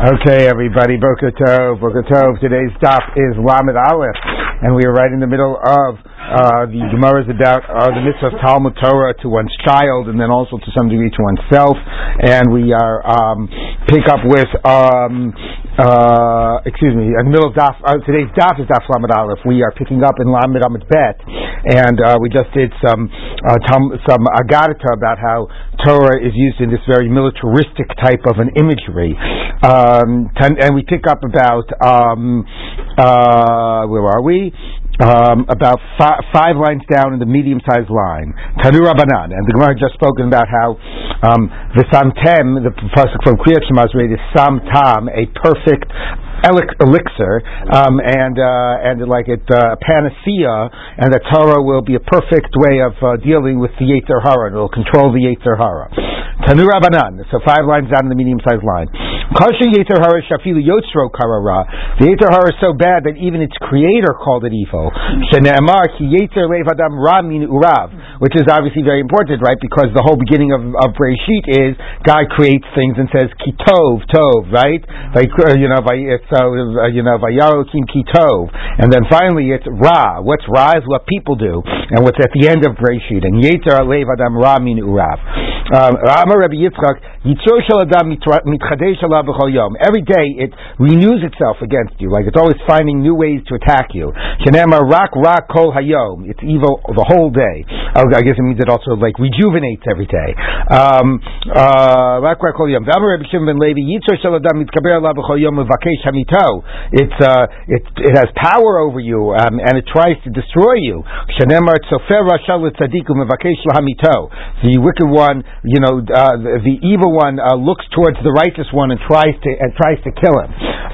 Okay, everybody, Boker Tov, Boker Tov. Today's daf is Lamed Aleph, and we are right in the middle of uh, the Gemara is about uh, the mitzvah of Talmud Torah to one's child, and then also to some degree to oneself. And we are um, pick up with, um, uh, excuse me, in the middle of daf. Uh, today's daf is daf Lamed Aleph. We are picking up in Lamed Amud Bet, and uh, we just did some uh, some agadata about how Torah is used in this very militaristic type of an imagery. Um, and we pick up about um, uh, where are we? Um, about fi- five lines down in the medium-sized line, Tanu Rabbanan, and the Gemara just spoken about how um, the Samtem, the pasuk from Kriyat Shema is Sam Tam, a perfect elixir, um, and uh, and like it uh, panacea, and that Torah will be a perfect way of uh, dealing with the Yetzer Hara. And it will control the Yetzer Hara. Tanu Rabbanan. So five lines down in the medium-sized line. Kasha Yetzer Hara Shafilu Yotzro Karara. The Yetzer Hara is so bad that even its creator called it evil. Shene'emar Ki Yetzer Lev Adam Ramin Urav, which is obviously very important, right? Because the whole beginning of, of Breshit is God creates things and says Kitov Tov, right? Like you know, it's uh, you know Vayarokim Kitov, and then finally it's Ra. What's Ra is what people do, and what's at the end of Breshit. And yeter Lev Adam Ramin Urav. Um, Rabbi Yitzchak, Every day it renews itself against you, like it's always finding new ways to attack you. rak rak kol hayom. It's evil the whole day. Oh, I guess it means it also like rejuvenates every day. Um, uh, rak rak kol It's uh, it it has power over you um, and it tries to destroy you. The wicked one, you know. Uh, the, the, evil one uh, looks towards the righteous one and tries to and tries to kill him.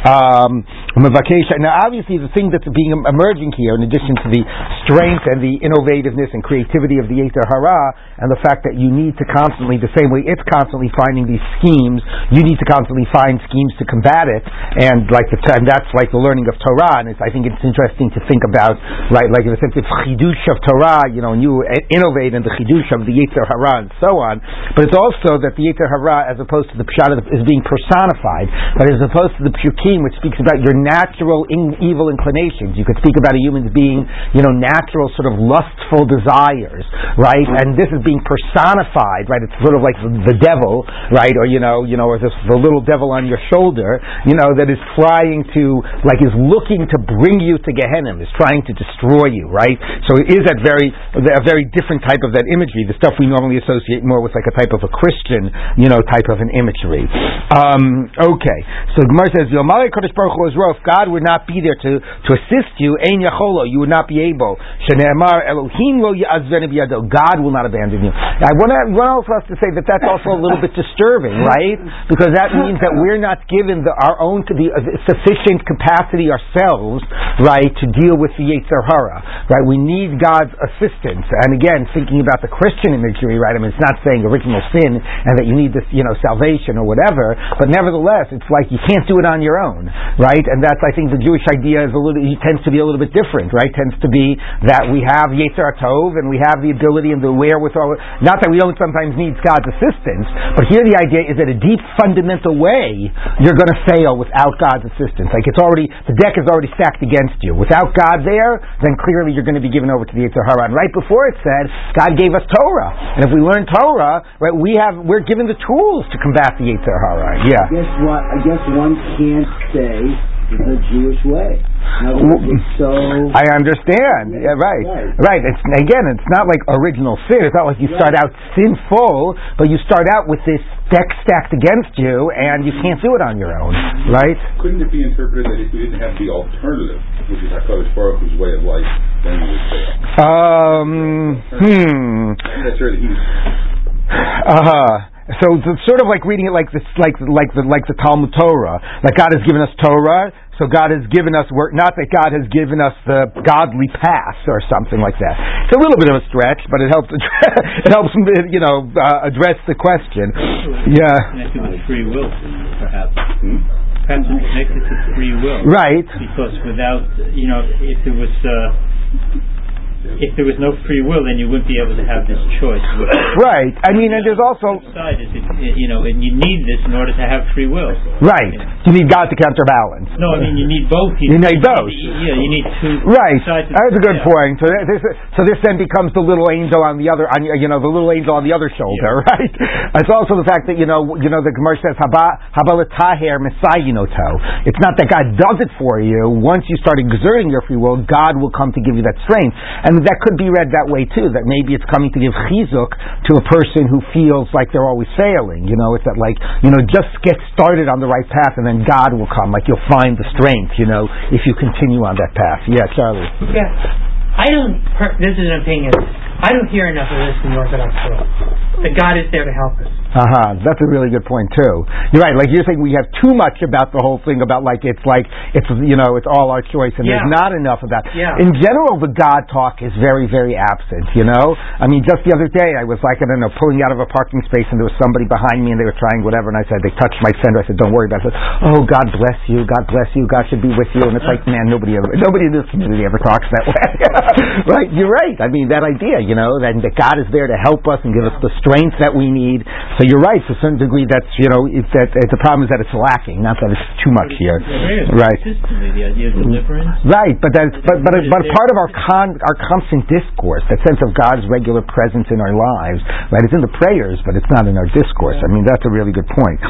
Um, now, obviously, the thing that's being emerging here, in addition to the strength and the innovativeness and creativity of the Yetzer Hara, and the fact that you need to constantly, the same way it's constantly finding these schemes, you need to constantly find schemes to combat it, and like the, and that's like the learning of Torah. And I think it's interesting to think about, like, like the sense of chidush of Torah, you know, and you innovate in the chidush of the Yetzer Hara and so on. But it's also that the Yetzer Hara, as opposed to the Pshat, is being personified, but as opposed to the Pshukim, which speaks about your natural in, evil inclinations. You could speak about a human's being, you know, natural sort of lustful desires, right? And this is being personified, right? It's sort of like the, the devil, right? Or you know, you know, or this the little devil on your shoulder, you know, that is trying to, like, is looking to bring you to Gehenna, is trying to destroy you, right? So it is that very, a very different type of that imagery, the stuff we normally associate more with like a type of a Christian, you know, type of an imagery. Um, okay, so Gemara says, Kadosh Baruch Hu if God would not be there to, to assist you, Ein Yacholo, you would not be able. Shene'emar Elohim lo God will not abandon you. I want to want also us to say that that's also a little bit disturbing, right? Because that means that we're not given the, our own to the sufficient capacity ourselves, right, to deal with the Yetzer Hara, right? We need God's assistance. And again, thinking about the Christian imagery, right? I mean, it's not saying original sin and that you need this, you know, salvation or whatever. But nevertheless, it's like you can't do it on your own, right? And that's, I think, the Jewish idea is a little, tends to be a little bit different, right? Tends to be that we have Yetzer Tov and we have the ability and the wherewithal. Not that we don't sometimes need God's assistance, but here the idea is that a deep fundamental way you're going to fail without God's assistance. Like it's already, the deck is already stacked against you. Without God there, then clearly you're going to be given over to the Yetzer Hara. And right before it said, God gave us Torah. And if we learn Torah, right, we have we're given the tools to combat the Yetzer Hara. Yeah. I guess what I guess one can't say the Jewish way. So I understand. Yeah, right. right. Right. It's again, it's not like original sin. It's not like you start out sinful, but you start out with this deck stacked against you, and you can't do it on your own. Right? Couldn't it be interpreted that if we didn't have the alternative, which is Hakadosh Baruch Hu's way of life, then we would fail? Um. Hmm. That's right. He's uh huh. So it's sort of like reading it like this, like like the like the Talmud Torah. Like God has given us Torah, so God has given us work. Not that God has given us the godly path or something like that. It's a little bit of a stretch, but it helps. it helps you know uh, address the question. Yeah. Connected with free will, perhaps. Hmm? Perhaps it's connected to free will. Right. Because without you know, if it was. Uh, if there was no free will, then you wouldn't be able to have this choice. Right. I mean, and there's also side is it, eh, you know, and you need this in order to have free will. right. You need God to counterbalance. No, I mean you need both. You need both. yeah, you need two Right. sides. of- That's a good yeah. point. So this, so this then becomes the little angel on the other, on, you know, the little angel on the other shoulder, right? It's also the fact that you know, you know, the Gemara says haba habalataher misayinoto. It's not that God does it for you. Once you start exerting your free will, God will come to give you that strength, and that could be read that way too. That maybe it's coming to give chizuk to a person who feels like they're always failing. You know, it's that like you know, just get started on the right path, and then God will come. Like you'll find the strength. You know, if you continue on that path. Yeah, Charlie. Yeah. I don't, per- this is an opinion, I don't hear enough of this in Orthodox world. That God is there to help us. Uh huh. That's a really good point too. You're right. Like you're saying, we have too much about the whole thing about like it's like it's you know it's all our choice, and there's not enough of that. Yeah. In general, the God talk is very very absent. You know. I mean, just the other day, I was like I don't know pulling out of a parking space, and there was somebody behind me, and they were trying whatever, and I said they touched my fender. I said, don't worry about it. I said, oh God bless you, God bless you, God should be with you, and it's like man, nobody ever nobody in this community ever talks that way. right. You're right. I mean that idea. You know that that God is there to help us and give us the strength that we need. So you're right. To a certain degree, that's you know it's that it's the problem is that it's lacking, not that it's too much here. Right. consistently the idea of deliverance. Right, but that's but but but part of our con our constant discourse, that sense of God's regular presence in our lives, right? It's in the prayers, but it's not in our discourse. I mean, that's a really good point.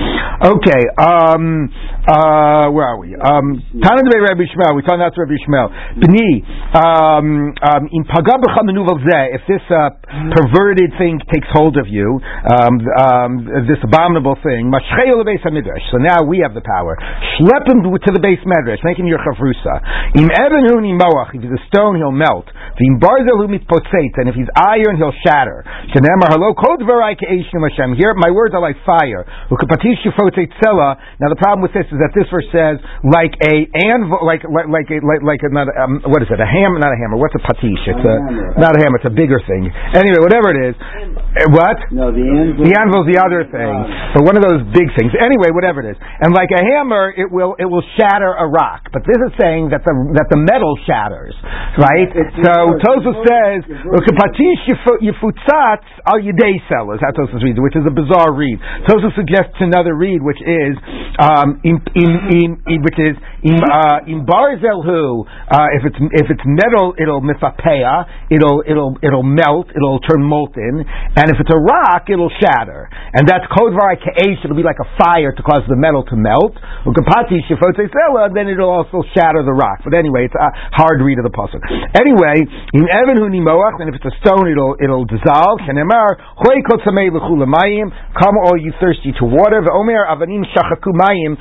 Okay, um, uh, where are we? Um, Tana de Rabbi Shmuel. We talking about Rabbi Shmuel. Bni, um, um, in pagab b'chamenuval zeh, if this uh, perverted thing takes hold of you, um, um, this abominable thing, mashchei lebeis hamidrash. So now we have the power. Schlep him to the beis medrash, make him your chavrusa. Im eben hu ni moach. If he's a stone, he'll melt. V'im barzel hu mitpotzeit, and if he's iron, he'll shatter. Shenemar halo kod v'rai ke'esh Hashem. Here, my words are like fire. Ukapatish yifotzeit tzela. Now the problem with this is that this verse says like a anvil, like like like a, like, like a, not, um, what is it? A hammer? Not a hammer. What's a patish? It's a, not a hammer. It's a bigger thing. Anyway, whatever it is. Uh, What? No, the anvil. The anvil's the other thing, but one of those big things. Anyway, whatever it is, and like a hammer, it will it will shatter a rock. But this is saying that the that the metal shatters, right? It's- So it's- says, "Ukapatish yifu- yifutzatz al yidei sellers." That's Tosfos reads, which is a bizarre read. Tosfos suggests another read, which is um, in, in, in, which is uh, in barzel hu. Uh, if it's if it's metal, it'll mifapeya. It'll it'll it'll melt. It'll turn molten. And if it's a rock, it'll shatter. And that's kodvarai ke'esh. It'll be like a fire to cause the metal to melt. Then it'll also shatter the rock. But anyway, it's a hard read of the puzzle. Anyway, in evan hu nimoach. And if it's a stone, it'll it'll dissolve. Shenemar hoi kotsamei. Come all you thirsty to water. V'omer avanim shachaku mayim.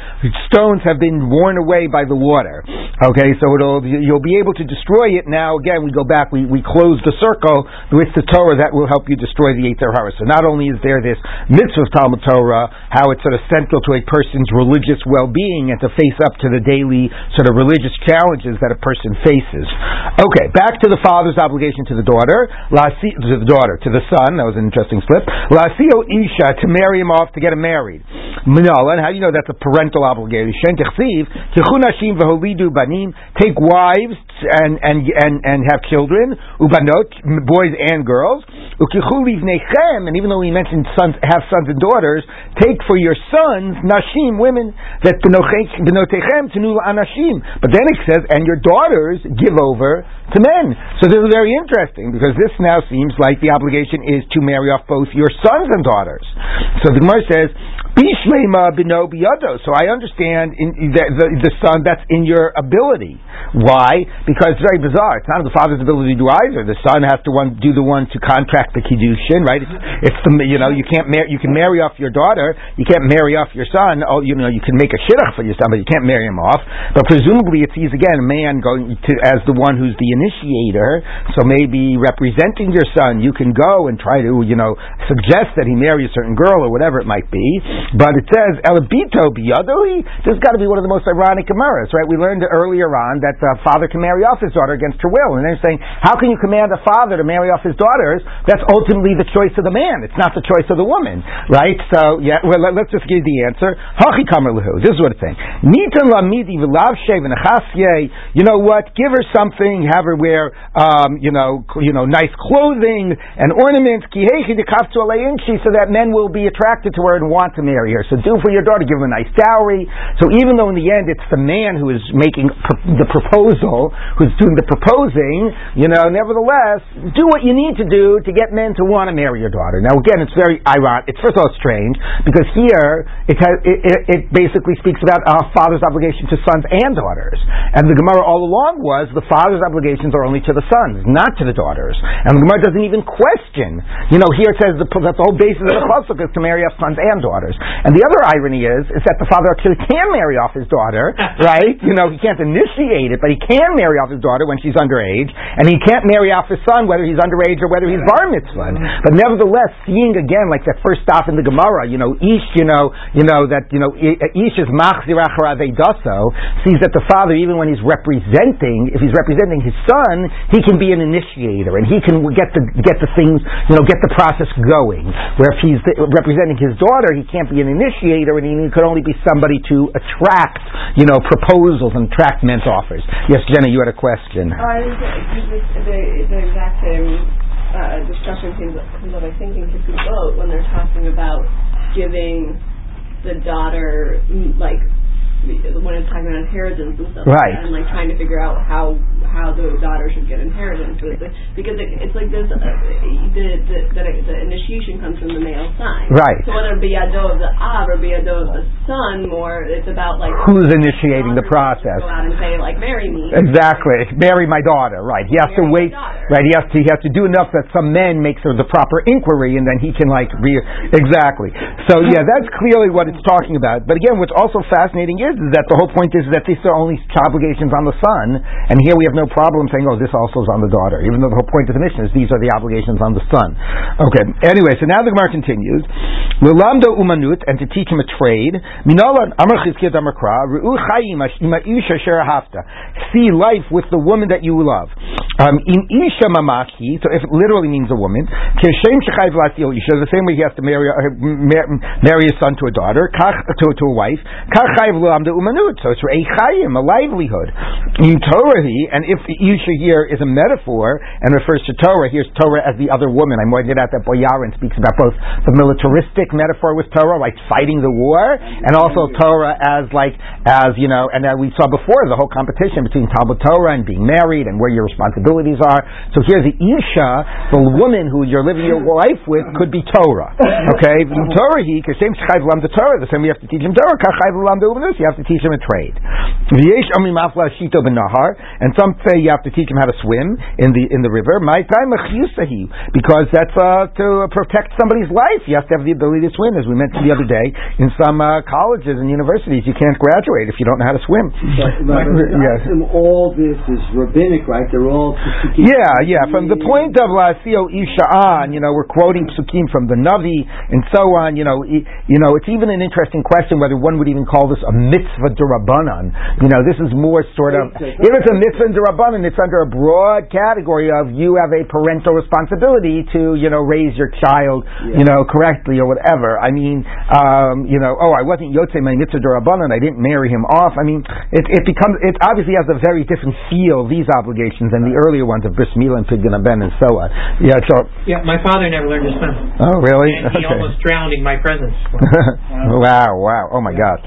Stones have been worn away by the water. Okay, so it'll you'll be able to destroy it. Now again, we go back. We we close the circle with the Torah that will help you destroy the Yetzer Hara. So not only is there this mitzvah of Talmud Torah, how it's sort of central to a person's religious well-being and to face up to the daily sort of religious challenges that a person faces. Okay, back to the father's obligation to the daughter, to the daughter, to the son. That was an interesting slip. Lasio Isha to marry him off to get him married. Minala, and how do you know that's a parental obligation? V'holidu banim. Take wives and and and and have children. Ubanot, boys and girls. Nechem, and even though we mentioned sons, have sons and daughters, take for your sons nashim, women. That benotechem tenula anashim. But then it says, and your daughters give over to men. So this is very interesting because this now seems like the obligation is to marry off both your sons and daughters. So the Gemara says, Bishlema bino biyado. So I understand in the, the, the son that's in your ability. Why? Because it's very bizarre. It's not the father's ability to do either. The son has to one, do the one to contract the kiddushin, right? It's, it's the you know you can't marry you can marry off your daughter. You can't marry off your son. Oh, you know you can make a shidduch for your son, but you can't marry him off. But presumably it sees again a man going to as the one who's the initiator. So maybe representing your son, you can go and try to you know suggest that he marry a certain girl or whatever it might be. But it says elabito biyadoi. This has got to be one of the most ironic Gemaras, right? We learned earlier on that the father can marry off his daughter against her will, and they're saying, how can you command a father to marry off his daughters? That's ultimately the choice of the man. It's not the choice of the woman, right? So, yeah, well, let, us just give you the answer. This is what it's saying. You know what? Give her something. Have her wear, um, you know, you know, nice clothing and ornaments. So that men will be attracted to her and want to marry her. So do for your daughter. Give her a nice dowry. So even though in the end it's the man who is making the proposal, who's doing the proposing, you know, nevertheless, do what you need to do to get men to want to marry your daughter. Now again, it's very ironic. It's first of all strange because here it, has, it, it, it basically speaks about a father's obligation to sons and daughters, and the Gemara all along was the father's obligations are only to the sons, not to the daughters, and the Gemara doesn't even question. You know, here it says the, that the whole basis of the pasuk is to marry off sons and daughters, and the other irony is is that the father actually can marry off his daughter, right? You know, he can't initiate it, but he can marry off his daughter when she's underage, and he can't marry off his son whether he's underage or whether he's bar mitzvah. But nevertheless, seeing again like that first stop in the Gemara, you know, Ish, you know, you know that you know Ish is daso sees that the father, even when he's representing, if he's representing his son, he can be an initiator and he can get the get the things, you know, get the process going. Where if he's representing his daughter, he can't be an initiator and he could only be somebody to attract, you know, proposals and attract men's offers. Yes, Jenna, you had a question. Uh, the, the, the exact same uh, discussion comes up, I think, in Kippur Boat when they're talking about giving the daughter, like, when it's talking about inheritance and stuff, right? Like and like trying to figure out how how the daughter should get inheritance because it, it's like this uh, the, the, the the initiation comes from the male side, right? So whether it be ado of the ab or be ado of the son, more it's about like who's initiating the process. Go out and say like marry me. Exactly, marry my daughter. Right? He has to wait. Right? He has to he has to do enough that some men make sort of the proper inquiry, and then he can like re exactly. So yeah, that's clearly what it's talking about. But again, what's also fascinating is that the whole point is that these are only obligations on the son, and here we have no problem saying, oh, this also is on the daughter, even though the whole point of the Mishnah is these are the obligations on the son. Okay, anyway, so now the Gemara continues. L'lamda umanut, and to teach him a trade. Minolan amar chizkiyat amar kra, ru'u chayim isha See life with the woman that you love. Um, in isha mamaki, so if it literally means a woman, kishem isha, the same way he has to marry, uh, marry his son to a daughter, to, to a wife, kach the umanut. So it's a chayim, a livelihood. In Torah, and if the isha here is a metaphor and refers to Torah, here's Torah as the other woman. I'm pointing out that Boyarin speaks about both the militaristic metaphor with Torah, like fighting the war, and also Torah as like as you know, and that we saw before the whole competition between Talmud Torah and being married and where your responsibilities are. So here the isha, the woman who you're living your life with, could be Torah. Okay, Torah he, because same the Torah, the same we have to teach him Torah. You have to teach him a trade. And some say you have to teach him how to swim in the in the river. My time because that's uh, to protect somebody's life. You have to have the ability to swim, as we mentioned the other day. In some uh, colleges and universities, you can't graduate if you don't know how to swim. But, yes. all this is rabbinic, right? They're all yeah, yeah. From the point of Lasio Isha'an, you know, we're quoting psukim from the Navi and so on. You know, you know, it's even an interesting question whether one would even call this a mitzvah derabanan. You know, this is more sort of if it's a mitzvah derabanan, it's under a broad category of you have a parental responsibility to you know raise your child yeah. you know correctly or whatever. I mean, um, you know, oh, I wasn't yotzei my mitzvah derabanan. I didn't marry him off. I mean, it, it becomes it obviously has a very different feel these obligations than the earlier ones of bris milah and pidyon ben and so on. Yeah, so yeah, my father never learned to swim. Oh, really? And he okay. almost drowned in my presence. wow, wow, oh my God.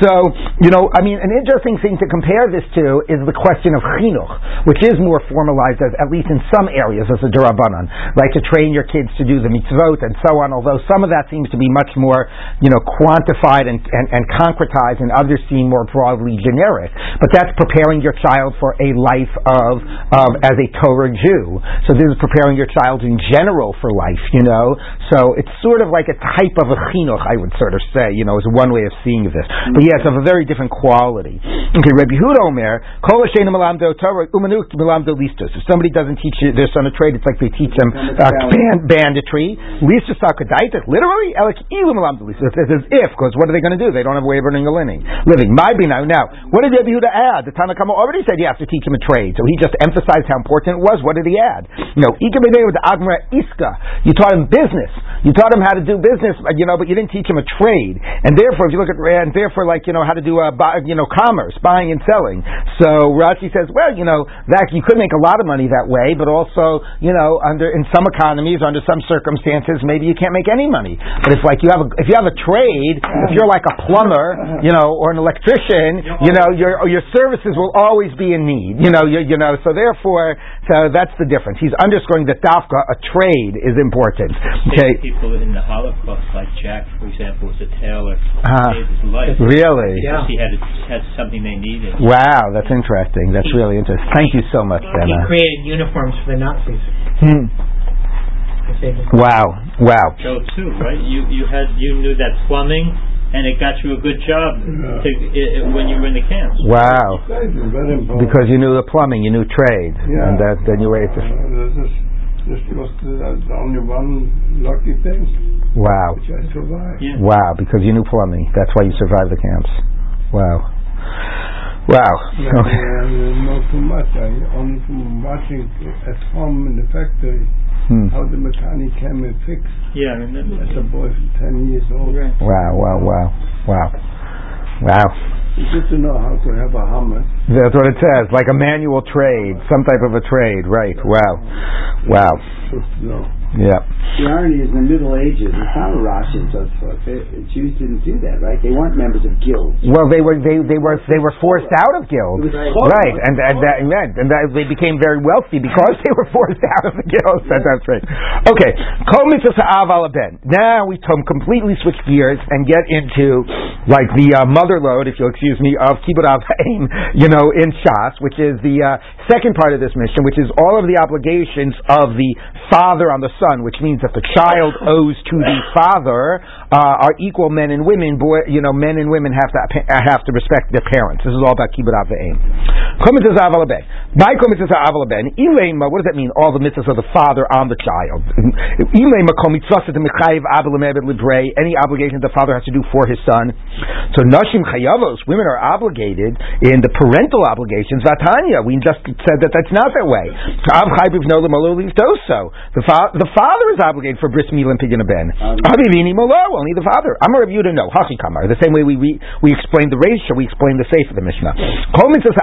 So you know, I mean, an interesting thing to compare this to is the question of chinuch, which is more formalized as at least in some areas as a derabanan, like to train your kids to do the mitzvot and so on. Although some of that seems to be much more, you know, quantified and, and, and concretized, and others seem more broadly generic. But that's preparing your child for a life of, of as a Torah Jew. So this is preparing your child in general for life, you know. So it's sort of like a type of a chinuch, I would sort of say, you know, is one way of seeing this. But yes, of a very different quality. Okay, Rabbi Huda Omer, Kol Hashem Malamdo Torah Umanu Malamdo Listos. If somebody doesn't teach their son a trade, it's like they teach them uh, band, banditry. Listos Sakadaitik, literally, Elik Ilu Malamdo Listos. It says if, because what are they going to do? They don't have a way of earning a living. Living. My now. Now, what did Rabbi Huda add? The Tanakama already said you have to teach him a trade, so he just emphasized how important it was. What did he add? You know, with the Agmara Iska. You taught him business. You taught him how to do business, you know, but you didn't teach him a trade. And therefore, if you look at, and therefore, like, you know, how to do, a buy, you know, commerce, buying and selling. So Rashi says, well, you know, that you could make a lot of money that way, but also, you know, under, in some economies, under some circumstances, maybe you can't make any money. But if like you have a, if you have a trade, if you're like a plumber, you know, or an electrician, you know, your, your services will always be in need, you know, you, you know, so therefore, so that's the difference. He's underscoring that dafka, a trade, is important. Okay. People in the Holocaust, like Jack, for example, was a tailor. Uh, saved his life. Really? Yeah. He had had something they needed. Wow, that's interesting. That's really interesting. Thank you so much, He Benna. created uniforms for the Nazis. Hmm. to save his Wow, wow. Joe too, right? You you had you knew that plumbing, and it got you a good job to, i i when you were in the camps. Wow. Because you knew the plumbing, you knew trade, Yeah. and that then you were able to. Uh, this is this was the, the only one lucky thing Wow, which I survived. Yeah. wow. Because you knew plumbing, that's why you survived the camps. Wow, wow. Yeah, Okay. uh, not too much. I only from watching at home in the factory Hmm. how the mechanic came and fixed. Yeah, I remember. As a boy, from ten years old. Right. Wow, wow, wow, wow, wow. It's good to know how to have a hammer. That's what it says, like a manual trade, some type of a trade, right? Wow, wow. Good to know. Yeah. The irony is in the Middle Ages, the Samarach and so forth, Jews didn't do that, right? They weren't members of guilds. Well, they were they they were they were forced out of guilds, right? And and that and that, and that they became very wealthy because they were forced out of the guilds. That, that's right. Okay, Kol mitzvah ha'av ben. Now we completely switch gears and get into like the uh, mother load, if you'll excuse me, of kibbud av Ha'im, you know, in Shas, which is the uh, second part of this Mishnah, which is all of the obligations of the father on the son, which means that the child owes to the father uh, are equal men and women. Boy, you know, men and women have to have to respect their parents. This is all about kibbud av Ha'im. Kol mitzvah ha'av ala ben. By kol mitzvah ha'av ala ben, ilema, what does that mean? All the mitzvahs of the father on the child. Ilema kol to mechayiv av lemebed librei. Any obligation the father has to do for his son. So nashim chayavos, women are obligated in the parental obligations. Vatanya, we just said that that's not that way. Av chaybiv no lemalo livtoso. The fa- the father is obligated for bris milah and pidyon ben. Only the father. I'm a review to know. Hachi kamar. The same way we we, we explained the ratio, we explained the safe of the Mishnah. All mitzvahs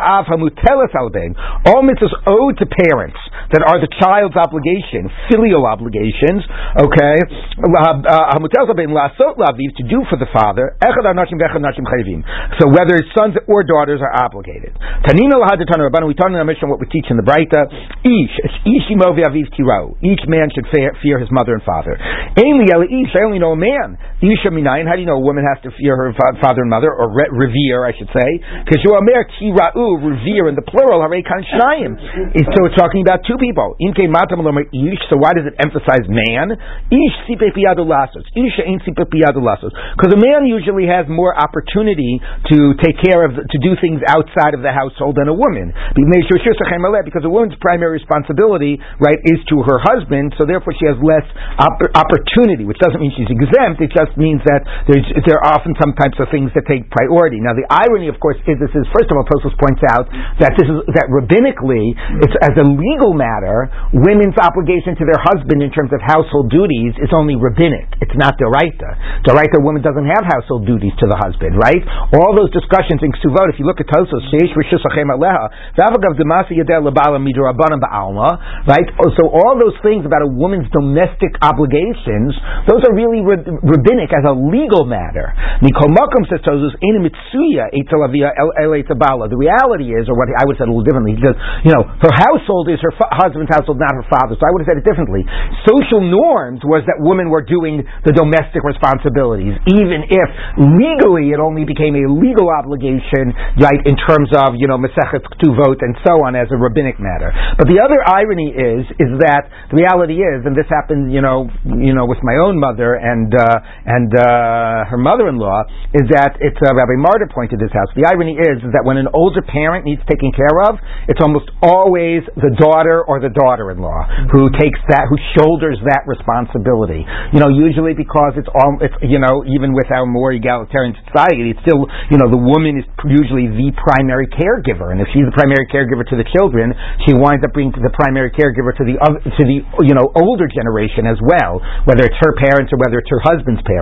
owed to parents that are the child's obligation, filial obligations. Okay, laviv uh, to do for the father. So whether sons or daughters are obligated. Tanina lahadatan rabbanu. We talked in our Mishnah what we teach in the Breita. Ish ishimo v'aviv tirau. Each man should fear, fear his mother and father. Ainly. I only know a man. Isha minayin. How do you know a woman has to fear her fa- father and mother, or re- revere, I should say? Because you are amer tirau, revere in the plural. Harei kan shnayim. So it's talking about two people. Imke matam ish. So why does it emphasize man? Ish sipe piyadu lasos. Isha ain't sipe piyadu lasos. Because a man usually has more opportunity to take care of, to do things outside of the household than a woman. Because a woman's primary responsibility, right, is to her husband. So therefore, she has less opp- opportunity. Which doesn't mean she's exempt. It just means that there are often some types of things that take priority. Now, the irony, of course, is this is first of all, Tosfos points out that this is that rabbinically, it's as a legal matter, women's obligation to their husband in terms of household duties is only rabbinic. It's not deraita. Deraita, woman doesn't have household duties to the husband, right? All those discussions in Ksuvot, if you look at Tosfos, right? So all those things about a woman's domestic obligations, those are really rab- as a legal matter. Nikol Makom says Tosfos, Ena Mitsuya El The reality is, or what I would have said a little differently. He says, you know, her household is her fa- husband's household, not her father's. So I would have said it differently. Social norms was that women were doing the domestic responsibilities, even if legally it only became a legal obligation, right, in terms of, you know, Masechet vote and so on as a rabbinic matter. But the other irony is, is that the reality is, and this happened, you know, you know, with my own mother and, uh, and, uh, her mother-in-law, is that it's, uh, Rabbi Martyr pointed this out. The irony is, is that when an older parent needs taken care of, it's almost always the daughter or the daughter-in-law who takes that, who shoulders that responsibility. You know, usually because it's all, it's, you know, even with our more egalitarian society, it's still, you know, the woman is usually the primary caregiver, and if she's the primary caregiver to the children, she winds up being the primary caregiver to the other, to the, you know, older generation as well, whether it's her parents or whether it's her husband's parents.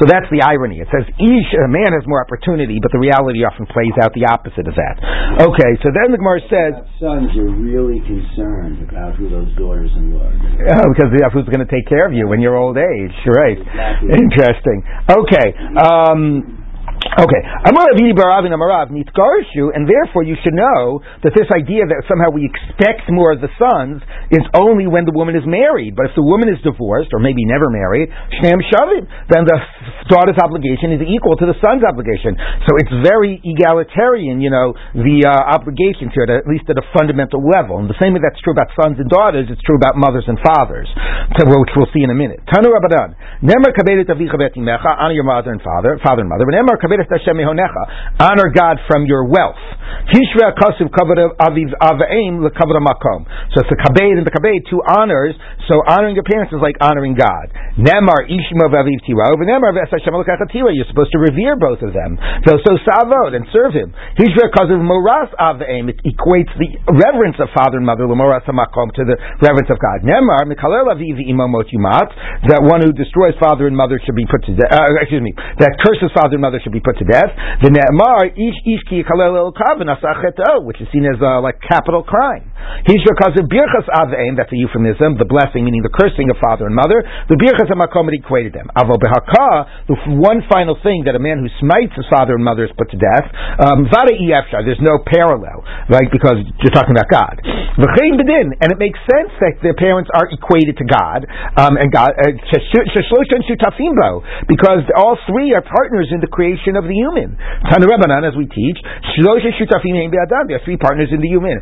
So that's the irony. It says each, a man has more opportunity, but the reality often plays out the opposite of that. Okay, so then the Gemara says, sons are really concerned about who those daughters-in-law are going to be. Oh, because yeah, who's going to take care of you when you're old age? Right. Exactly. Interesting. Okay. Um, Okay, Amar Avini Baravin Amarav Nitgarshu, and therefore you should know that this idea that somehow we expect more of the sons is only when the woman is married. But if the woman is divorced or maybe never married, Shnam Shavim, then the daughter's obligation is equal to the son's obligation. So it's very egalitarian, you know, the uh, obligations here, at least at a fundamental level. And the same way that's true about sons and daughters, it's true about mothers and fathers, which we'll see in a minute. Tanu Rabbanan, Nemar kabedet avicha betimecha, honor your mother and father, father and mother. But Honor God from your wealth. So it's the kabed and the kabed, two honors. So honoring your parents is like honoring God. Aviv. Over. You're supposed to revere both of them. So so savod and serve him. Moras. It equates the reverence of father and mother to the reverence of God. Aviv. That one who destroys father and mother should be put to death. Uh, excuse me. That curses father and mother should be put to death. The Ne'emar, ish ish ki which is seen as uh, like capital crime. He's because of birchas avein, that's a euphemism, the blessing, meaning the cursing of father and mother. The birchas hamakom equated them. Avo behaka, the one final thing that a man who smites his father and mother is put to death. Um, vada um, there's no parallel, right? Because you're talking about God. V'chein bedin, and it makes sense that their parents are equated to God, um, and God, uh, because all three are partners in the creation of the human. Tanu Rabbanan, as we teach, there are three partners in the human.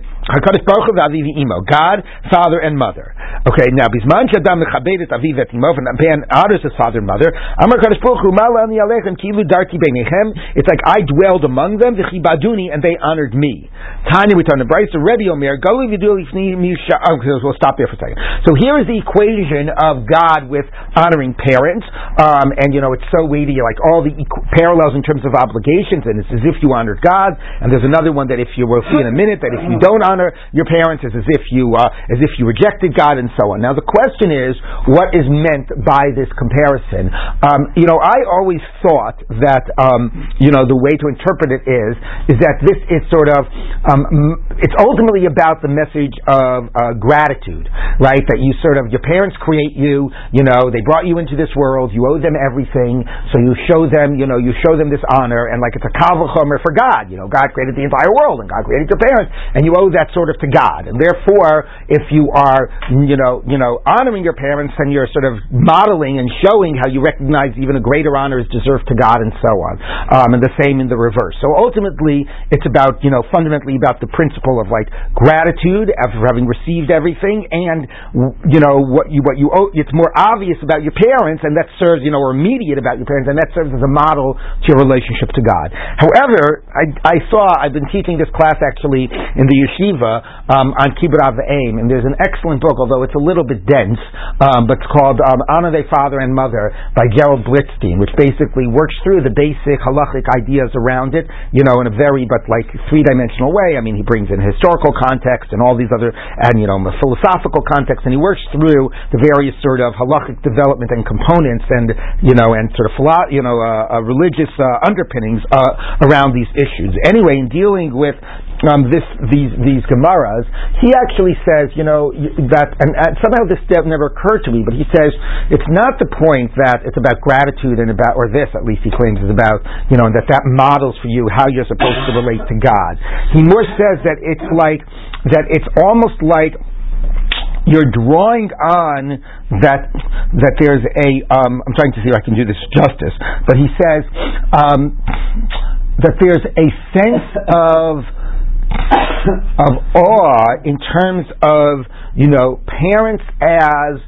God, Father, and Mother. Okay, now Bisman Shadam Mechabedet Aviv et Imov, and man honors his father and mother. Amar Kadosh Baruch Hu Malani Alechem Kilu Darti Beinechem. It's like I dwelled among them, the V'chibaduni, and they honored me. Tanya, we turn to Bryce, the Rebbe Omer, Gali Vidul Ifni Misha. We'll stop there for a second. So here is the equation of God with honoring parents, um, and you know it's so weighty, like all the equ- parallels in terms of obligations, and it's as if you honored God. And there's another one that if you will see in a minute that if you don't honor your parents, it's as if you uh, as if you rejected God, and so on. Now the question is, what is meant by this comparison? Um, you know, I always thought that um, you know the way to interpret it is is that this is sort of um, it's ultimately about the message of uh, gratitude, right? That you sort of your parents create you, you know, they brought you into this world, you owe them everything, so you show them, you know, you show them this honor, and like it's a kavachomer for God, you know, God created the entire world, and God created your parents, and you owe that sort of to God, and therefore, if you are, you know, you know, honoring your parents, then you're sort of modeling and showing how you recognize even a greater honor is deserved to God, and so on, um, and the same in the reverse. So ultimately, it's about, you know, fundamentally about the principle of like gratitude after having received everything, and you know what you what you owe. It's more obvious about your parents, and that serves, you know, or immediate about your parents, and that serves as a model your relationship to God. However, I, I saw I've been teaching this class actually in the yeshiva um, on Kibbur Aim, and there's an excellent book, although it's a little bit dense, um, but it's called um, Honor Thy Father and Mother by Gerald Blidstein, which basically works through the basic halachic ideas around it, you know, in a very but like three dimensional way. I mean, he brings in historical context and all these other and you know philosophical context, and he works through the various sort of halachic development and components, and you know, and sort of philo- you know, uh, uh, religious uh, underpinnings uh, around these issues. Anyway, in dealing with um, this these these Gemaras, he actually says, you know, that and, and somehow this never occurred to me, but he says it's not the point that it's about gratitude and about, or this at least he claims is about, you know, that that models for you how you're supposed to relate to God. He more says that it's like that it's almost like you're drawing on that that there's a um, I'm trying to see if I can do this justice, but he says um, that there's a sense of of awe in terms of you know parents as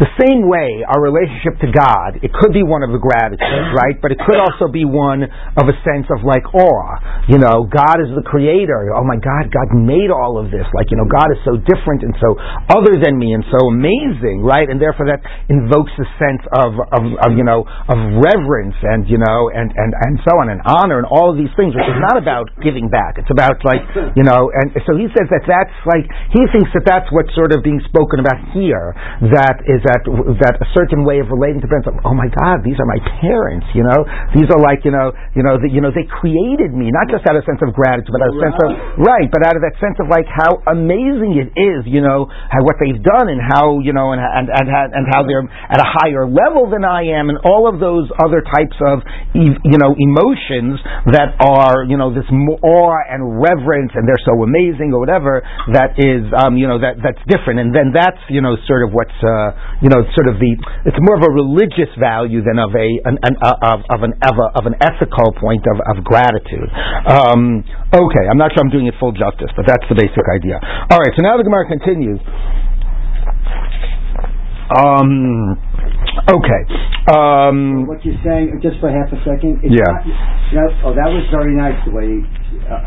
the same way, our relationship to God, it could be one of the gratitude, right? But it could also be one of a sense of like awe. You know, God is the creator. Oh my God, God made all of this. Like, you know, God is so different and so other than me and so amazing, right? And therefore that invokes a sense of, of, of you know, of reverence and, you know, and, and, and so on, and honor and all of these things, which is not about giving back. It's about like, you know, and so he says that that's like, he thinks that that's what's sort of being spoken about here, that is that that that a certain way of relating to parents. Like, oh my God, these are my parents. You know, these are like you know, you know, the, you know, they created me, not just out of a sense of gratitude, but out of a sense of right, but out of that sense of like how amazing it is. You know, how, what they've done and how you know, and and and, and how they're at a higher level than I am, and all of those other types of you know emotions that are you know this awe and reverence, and they're so amazing or whatever. That is um, you know that that's different, and then that's you know sort of what's uh, you know sort of the it's more of a religious value than of a an, an uh, of, of an of, a, of an ethical point of, of gratitude. Um, okay, I'm not sure I'm doing it full justice, but that's the basic idea. All right, so now the Gemara continues. Um, okay. Um, what you're saying, just for half a second. yeah. Not, know, oh, that was very nice the way. Uh,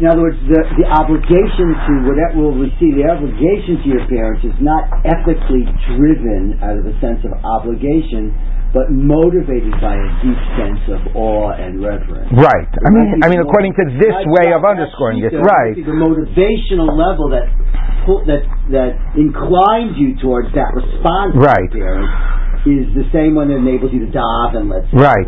in other words, the the obligation to whatever will receive the obligation to your parents is not ethically driven out of a sense of obligation but motivated by a deep sense of awe and reverence. Right. I mean, I mean, according to this way of underscoring it, right? The motivational level that that that inclines you towards that response. Right is the same one that enables you to daven, let's say. Right.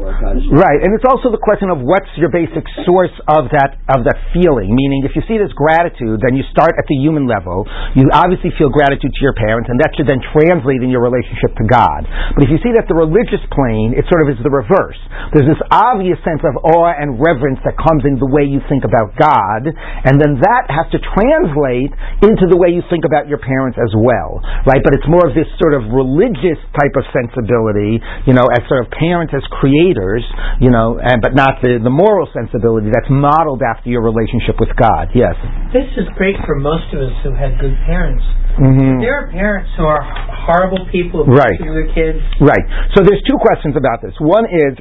Right. And it's also the question of what's your basic source of that of that feeling. Meaning if you see this gratitude, then you start at the human level. You obviously feel gratitude to your parents, and that should then translate in your relationship to God. But if you see that the religious plane, it sort of is the reverse. There's this obvious sense of awe and reverence that comes in the way you think about God, and then that has to translate into the way you think about your parents as well. Right? But it's more of this sort of religious type of sense sensibility, you know, as sort of parents as creators, you know, and but not the, the moral sensibility that's modeled after your relationship with God. Yes. This is great for most of us who had good parents. Mm-hmm. There are parents who are horrible people right. to their kids. Right. So there's two questions about this. One is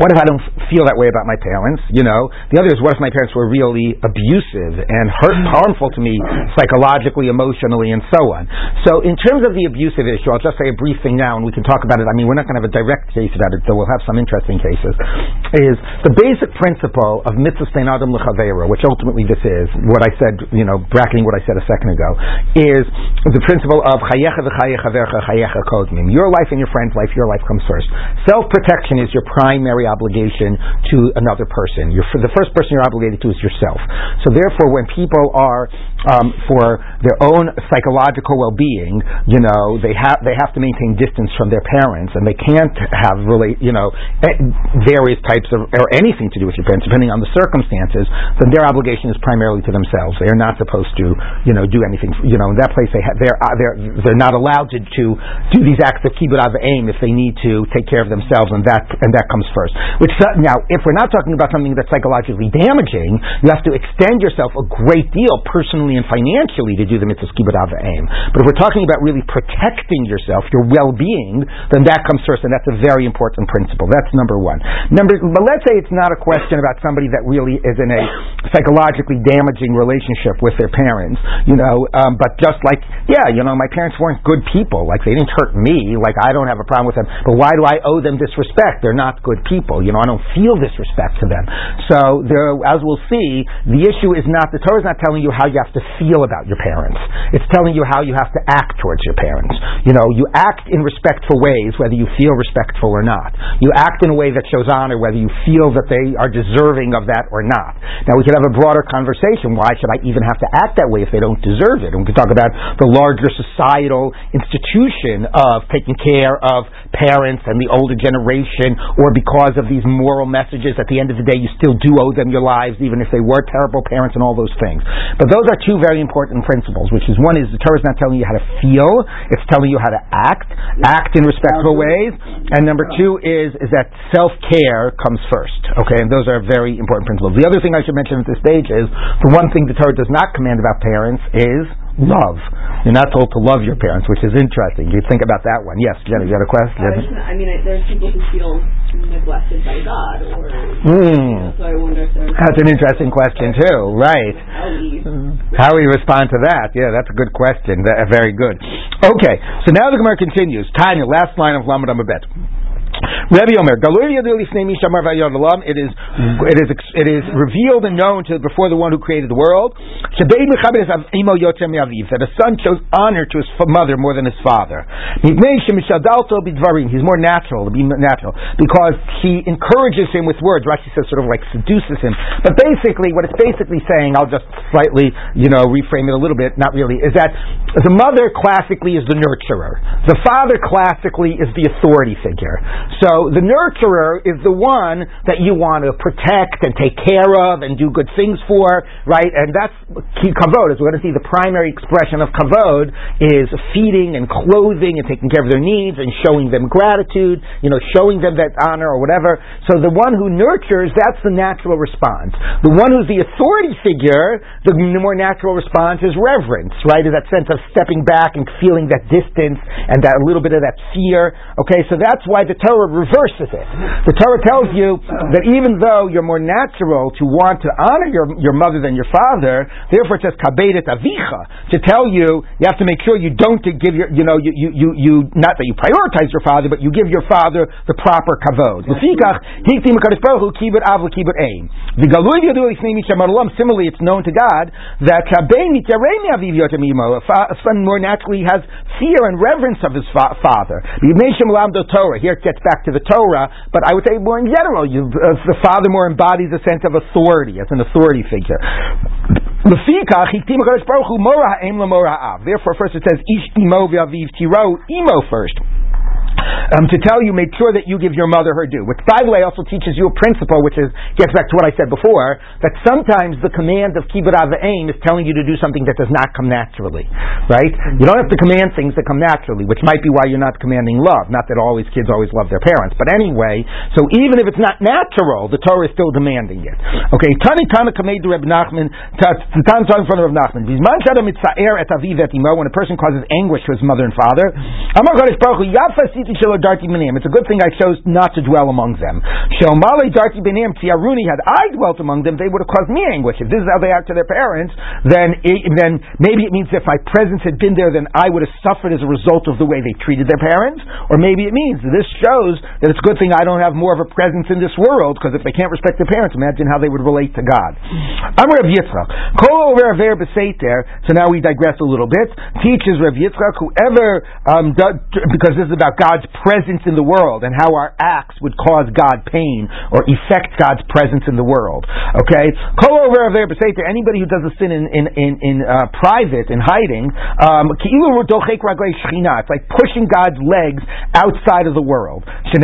what if I don't feel that way about my parents? You know, the other is what if my parents were really abusive and hurt, harmful to me psychologically, emotionally, and so on. So, in terms of the abusive issue, I'll just say a brief thing now, and we can talk about it. I mean, we're not going to have a direct case about it, though we'll have some interesting cases. Is the basic principle of mitzvah stein adam which ultimately this is what I said, you know, bracketing what I said a second ago, is the principle of chayecha v'chayecha vercha chayecha kodmim. Your life and your friend's life, your life comes first. Self protection is your primary obligation to another person. You're, the first person you're obligated to is yourself. So therefore, when people are um, for their own psychological well-being, you know, they have they have to maintain distance from their parents, and they can't have really, you know, various types of or anything to do with your parents, depending on the circumstances. Then their obligation is primarily to themselves. They are not supposed to, you know, do anything. You know, in that place, they ha- they're uh, they're they're not allowed to, to do these acts of kibbud av aim if they need to take care of themselves, and that and that comes first. Which uh, now, if we're not talking about something that's psychologically damaging, you have to extend yourself a great deal personally and financially to do the mitzvah kibbud av aim. But if we're talking about really protecting yourself, your well-being, then that comes first, and that's a very important principle. That's number one. Number, but let's say it's not a question about somebody that really is in a psychologically damaging relationship with their parents, you know. Um, but just like, yeah, you know, my parents weren't good people. Like they didn't hurt me. Like I don't have a problem with them. But why do I owe them disrespect? They're not good people. You know, I don't feel disrespect to them. So there, as we'll see, the issue is not the Torah is not telling you how you have feel about your parents. It's telling you how you have to act towards your parents. You know, you act in respectful ways, whether you feel respectful or not. You act in a way that shows honor, whether you feel that they are deserving of that or not. Now we could have a broader conversation. Why should I even have to act that way if they don't deserve it? And we could talk about the larger societal institution of taking care of parents and the older generation, or because of these moral messages. At the end of the day, you still do owe them your lives, even if they were terrible parents and all those things. But those are two very important principles, which is one is the Torah is not telling you how to feel; it's telling you how to act, act in respectful ways. And number two is is that self care comes first. Okay, and those are very important principles. The other thing I should mention at this stage is the one thing the Torah does not command about parents is love. You're not told to love your parents, which is interesting. You think about that one. Yes, Jenny, you had a question? I, mean, I, there's people who feel neglected by God, or Mm. you know, so I wonder if there's That's an interesting question too, right? how we How we respond to that? Yeah, that's a good question. Very good. Okay, so now the Gemara continues. Tanya, last line of Lamed Amabet. Rabbi Omer, it is it is it is revealed and known to before the one who created the world. That a son shows honor to his mother more than his father. He's more natural to be natural because he encourages him with words. Rashi says sort of like seduces him. But basically, what it's basically saying, I'll just slightly you know reframe it a little bit. Not really. Is that the mother classically is the nurturer. The father classically is the authority figure. So the nurturer is the one that you want to protect and take care of and do good things for, right? And that's key kavod. As we're going to see, the primary expression of kavod is feeding and clothing and taking care of their needs and showing them gratitude, you know, showing them that honor or whatever. So the one who nurtures, that's the natural response. The one who's the authority figure, the more natural response is reverence, right? Is that sense of stepping back and feeling that distance and that a little bit of that fear. Okay, so that's why the Torah reverses it. The Torah tells you that even though you're more natural to want to honor your, your mother than your father, therefore it says kabedet avicha to tell you you have to make sure you don't give your you know you, you, you, you not that you prioritize your father, but you give your father the proper kavod. Similarly, it's known to God that. A son more naturally has fear and reverence of his fa- father. Torah. Here it gets back to the Torah, but I would say more in general. You, uh, the father more embodies a sense of authority as an authority figure. Therefore, first it says ish imo v'aviv tiro imo first um, to tell you, make sure that you give your mother her due. Which, by the way, also teaches you a principle, which is gets back to what I said before, that sometimes the command of kibbud av aim is telling you to do something that does not come naturally, right? You don't have to command things that come naturally, which might be why you're not commanding love. Not that all these kids always love their parents, but anyway. So even if it's not natural, the Torah is still demanding it. Okay, Tani Tana Kamed Reb Nachman, Tan in front of Reb Nachman. Imo, when a person causes anguish to his mother and father, Amar Baruch Hu, It's a good thing I chose not to dwell among them. Shomale Darti Benim, Tiaruni, had I dwelt among them, they would have caused me anguish. If this is how they act to their parents, then it, then maybe it means if my presence had been there, then I would have suffered as a result of the way they treated their parents. Or maybe it means this shows that it's a good thing I don't have more of a presence in this world, because if they can't respect their parents, imagine how they would relate to God. Yitzchak. So now we digress a little bit. Teaches Rav Yitzchak, whoever, um, do, because this is about God's presence in the world and how our acts would cause God pain or affect God's presence in the world. Okay? Kol over Beseiter. Anybody who does a sin in in in, in uh, private, in hiding, um. It's like pushing God's legs outside of the world. The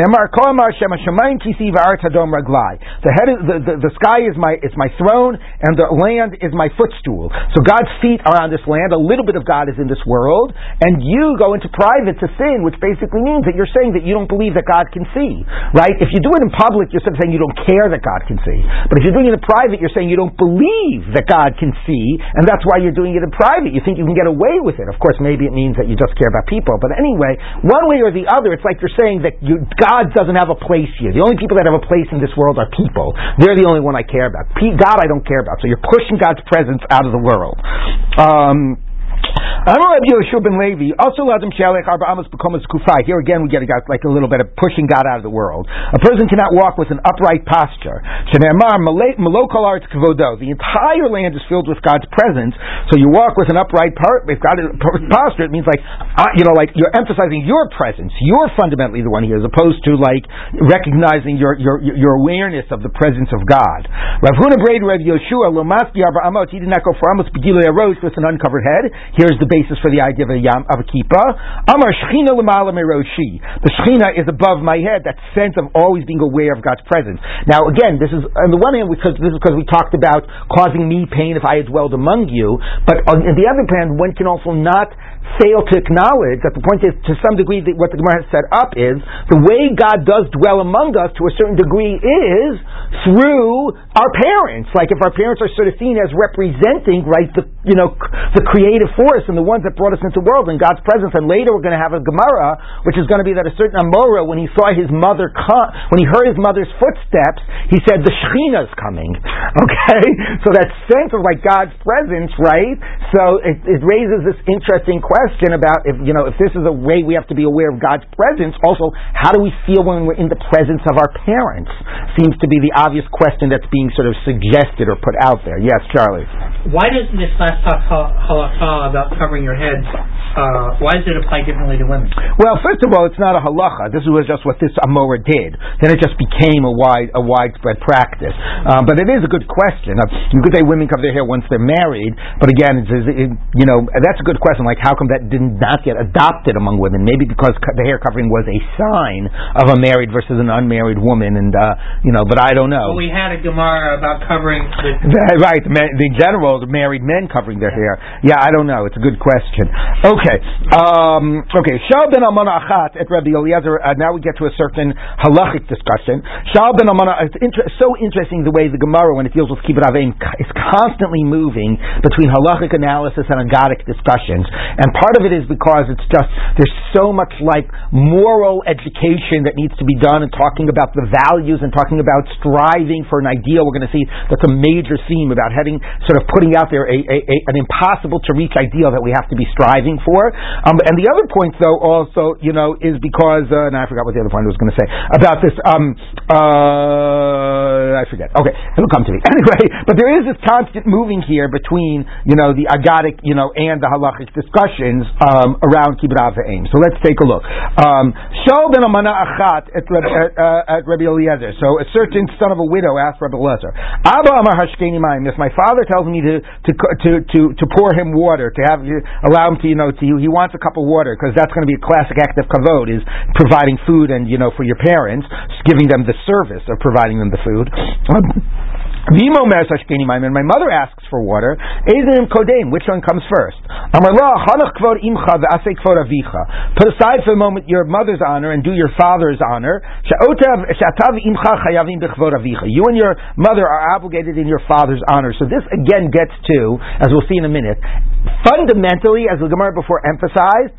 head, is, the, the the sky is my is my throne, and the land is my footstool. So God's feet are on this land. A little bit of God is in this world, and you go into private to sin, which basically means that you're saying that you don't believe that God can see. Right? If you do it in public, you're sort of saying you don't care that God can see. But if you're doing it in private, you're saying you don't believe that God can see, and that's why you're doing it in private. You think you can get away with it. Of course, maybe it means that you just care about people. But anyway, one way or the other, it's like you're saying that you, God doesn't have a place here. The only people that have a place in this world are people. They're the only one I care about. God, I don't care about. So you're pushing God's presence out of the world. Um, Amar Rabbi Yoshua ben Levi, also Ladam Shalech Arba Amos Bekomas Kufai. Here again we get a, like a little bit of pushing God out of the world. A person cannot walk with an upright posture. Shneamar Malokal Arts Kavodo. The entire land is filled with God's presence, so you walk with an upright part, if God posture, it means like, uh, you know, like you're emphasizing your presence. You're fundamentally the one here, as opposed to like recognizing your, your, your awareness of the presence of God. Rav Huna Braid, Rav Yoshua, Lomaski Arba Amos, he did not go for Amos Begilei Arosh with an uncovered head. Here's the basis for the idea of a yam of a kippah. Amar Shechina Lamala Meroshi. The Shechina is above my head. That sense of always being aware of God's presence. Now, again, this is on the one hand because this is because we talked about causing me pain if I had dwelled among you, but on the other hand, one can also not fail to acknowledge that the point is, to some degree, that what the Gemara has set up is the way God does dwell among us to a certain degree is through our parents. Like if our parents are sort of seen as representing, right, the you know the creative force and the ones that brought us into the world and God's presence. And later we're going to have a Gemara, which is going to be that a certain Amora, when he saw his mother come, when he heard his mother's footsteps, he said the Shechina is coming. Okay, so that sense of like God's presence, right? So it, it raises this interesting question about if you know if this is a way we have to be aware of God's presence. Also, how do we feel when we're in the presence of our parents? Seems to be the obvious question that's being sort of suggested or put out there. Yes, Charlie. Why doesn't this last talk halacha about covering your head? Uh, why does it apply differently to women? Well, first of all, it's not a halacha. This was just what this Amora did. Then it just became a wide a widespread practice. Um, but it is a good question. Uh, you could say women cover their hair once they're married, but again, it's, it, you know that's a good question. Like, how come that did not get adopted among women. Maybe because the hair covering was a sign of a married versus an unmarried woman, and uh, you know. But I don't know. Well, we had a Gemara about covering. The, right, the, the general, the married men covering their hair. Yeah, I don't know. It's a good question. Okay, um, okay. Shal ben Amana Achat at Rabbi Eliezer. Uh, now we get to a certain halachic discussion. Shal ben Amana. It's inter- so interesting the way the Gemara, when it deals with kibbud avim, is constantly moving between halachic analysis and agadic discussions, and part of it is because it's just there's so much like moral education that needs to be done and talking about the values and talking about striving for an ideal. We're going to see that's a major theme about having sort of putting out there a, a, a, an impossible to reach ideal that we have to be striving for. Um, and the other point, though, also you know, is because uh, now I forgot what the other point I was going to say about this. Um, uh, I forget. Okay, it'll come to me anyway. But there is this constant moving here between you know the agadic you know and the halachic discussions um, around Kibbud Aim. So let's take a look. Um, Shal ben Amana Achat at, uh, Rabbi Eliezer. So a certain son of a widow asked Rabbi Eliezer, Abba Amar Hashkeni Mayim. If my father tells me to to to to, to pour him water, to have allow him to you know to he wants a cup of water because that's going to be a classic act of kavod is providing food and you know for your parents, giving them the service of providing them the food. My mother asks for water. Which one comes first? Put aside for a moment your mother's honor and do your father's honor. You and your mother are obligated in your father's honor. So this again gets to, as we'll see in a minute, fundamentally, as the Gemara before emphasized,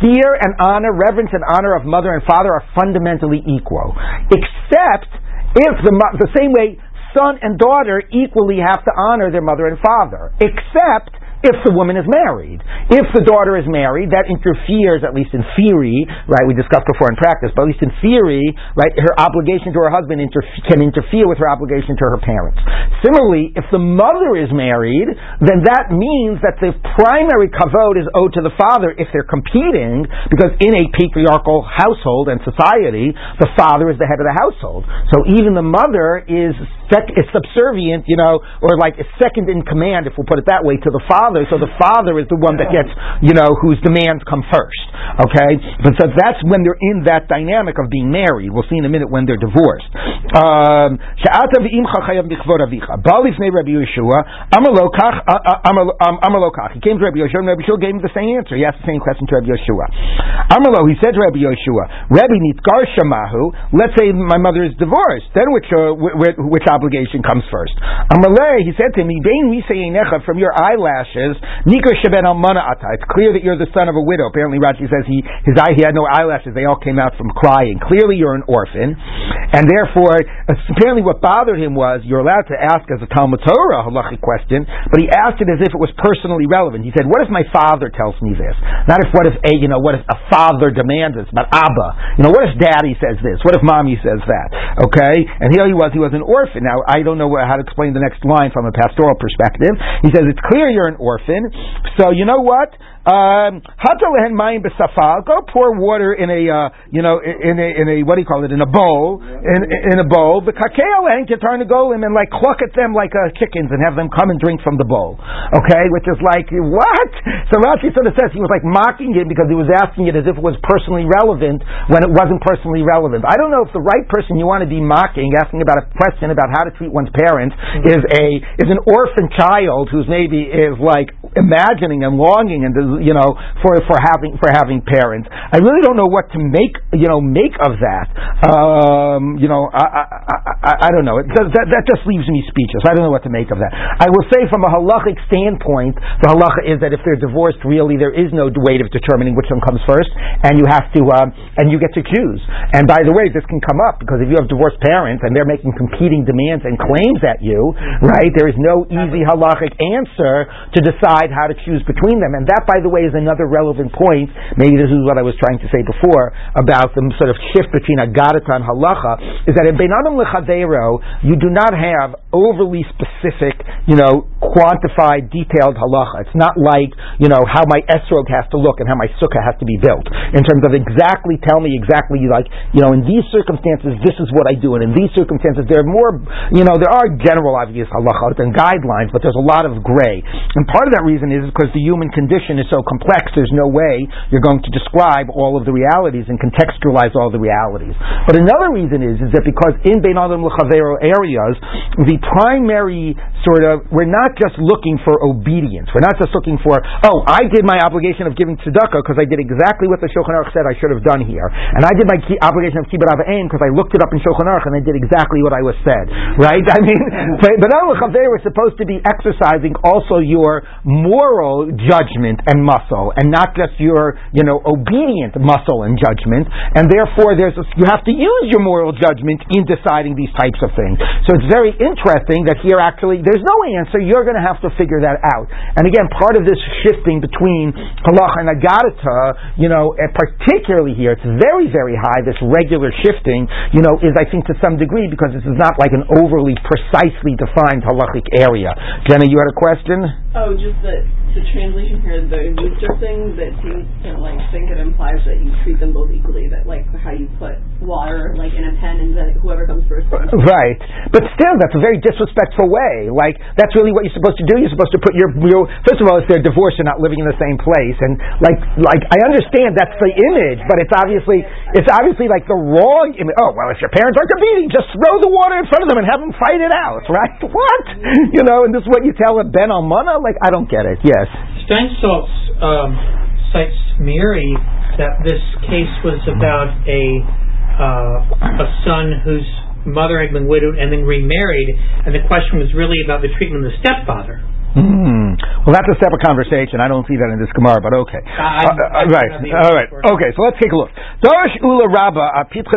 fear and honor, reverence and honor of mother and father are fundamentally equal. Except if the, the same way son and daughter equally have to honor their mother and father, except if the woman is married. If the daughter is married, that interferes, at least in theory, right? We discussed before in practice, but at least in theory, right? Her obligation to her husband inter- can interfere with her obligation to her parents. Similarly, if the mother is married, then that means that the primary kavod is owed to the father if they're competing, because in a patriarchal household and society, the father is the head of the household. So even the mother is, sec- is subservient, you know, or like second in command, if we'll put it that way, to the father so the father is the one that gets, you know, whose demands come first. Okay? But so that's when they're in that dynamic of being married. We'll see in a minute when they're divorced. Um, Yeshua, He came to Rabbi Yeshua, and Rabbi Yeshua gave him the same answer. He asked the same question to Rabbi Yeshua. Amalo, he said to Rabbi Yeshua, Rabbi Nitkar Shamahu, let's say my mother is divorced, then which, uh, which, which obligation comes first. Amalei, he said to me, from your eyelashes. It's clear that you're the son of a widow. Apparently, Rashi says he his eye he had no eyelashes; they all came out from crying. Clearly, you're an orphan, and therefore, apparently, what bothered him was you're allowed to ask as a Talmud Torah halachic question, but he asked it as if it was personally relevant. He said, "What if my father tells me this? Not if what if a you know what if a father demands this, but Abba. You know, what if Daddy says this? What if Mommy says that? Okay, and here he was; he was an orphan. Now, I don't know how to explain the next line from a pastoral perspective. He says it's clear you're an orphan, so you know what? Um, Go pour water in a uh, you know in a in a what do you call it in a bowl in in a bowl. The kakeo and turn to go and like cluck at them like uh, chickens and have them come and drink from the bowl. Okay, which is like what? So Rashi sort of says he was like mocking it because he was asking it as if it was personally relevant when it wasn't personally relevant. I don't know if the right person you want to be mocking, asking about a question about how to treat one's parents, mm-hmm. is a is an orphan child who's maybe is like imagining and longing and you know, for for having for having parents. I really don't know what to make you know make of that. Um, you know, I, I, I, I don't know. It, that that just leaves me speechless. I don't know what to make of that. I will say from a halachic standpoint, the halacha is that if they're divorced, really there is no way of determining which one comes first, and you have to um, and you get to choose. And by the way, this can come up because if you have divorced parents and they're making competing demands and claims at you, right? There is no easy halachic answer to decide how to choose between them, and that, by the way, is another relevant point. Maybe this is what I was trying to say before about the sort of shift between agadata and halacha. Is that in Beinadam lechavero, you do not have overly specific, you know, quantified, detailed halacha. It's not like you know how my esrog has to look and how my sukkah has to be built in terms of exactly tell me exactly like you know in these circumstances this is what I do and in these circumstances there are more you know there are general obvious halachot and guidelines, but there's a lot of gray. And part of that reason is because the human condition is so complex, there's no way you're going to describe all of the realities and contextualize all the realities. But another reason is, is that because in Bein Adam L'Chavero areas, the primary sort of, we're not just looking for obedience. We're not just looking for, oh, I did my obligation of giving tzedakah because I did exactly what the Shulchan Aruch said I should have done here. And I did my obligation of kibbud avayim because I looked it up in Shulchan Aruch and I did exactly what I was said. Right? I mean, but, but L'Chavero is supposed to be exercising also your moral judgment and muscle and not just your, you know, obedient muscle and judgment. And therefore, there's a, you have to use your moral judgment in deciding these types of things. So it's very interesting that here actually there's no answer. You're going to have to figure that out. And again, part of this shifting between halacha and agadata, you know, particularly here, it's very, very high. This regular shifting, you know, is I think to some degree because this is not like an overly precisely defined halachic area. Jenna, you had a question? Oh, just that the translation here, the Rooster thing, that seems to like think it implies that you treat them both equally. That like how you put water like in a pen and then whoever comes first. Right, but still, that's a very disrespectful way. Like that's really what you're supposed to do. You're supposed to put your, your first of all, if they're divorced, you're not living in the same place, and like like I understand that's the image, but it's obviously it's obviously like the wrong image. Oh well, if your parents are competing, just throw the water in front of them and have them fight it out, right? What you know, and this is what you tell a Ben Almana? Like I don't get it. Yes. Steinsaltz um, cites Meiri that this case was about a uh, a son whose mother had been widowed and then remarried, and the question was really about the treatment of the stepfather. Hmm. Well, that's a separate conversation. I don't see that in this Gemara, but okay. Uh, uh, right. All right. Okay. So let's take a look. Darish Ula Rabba Pitcha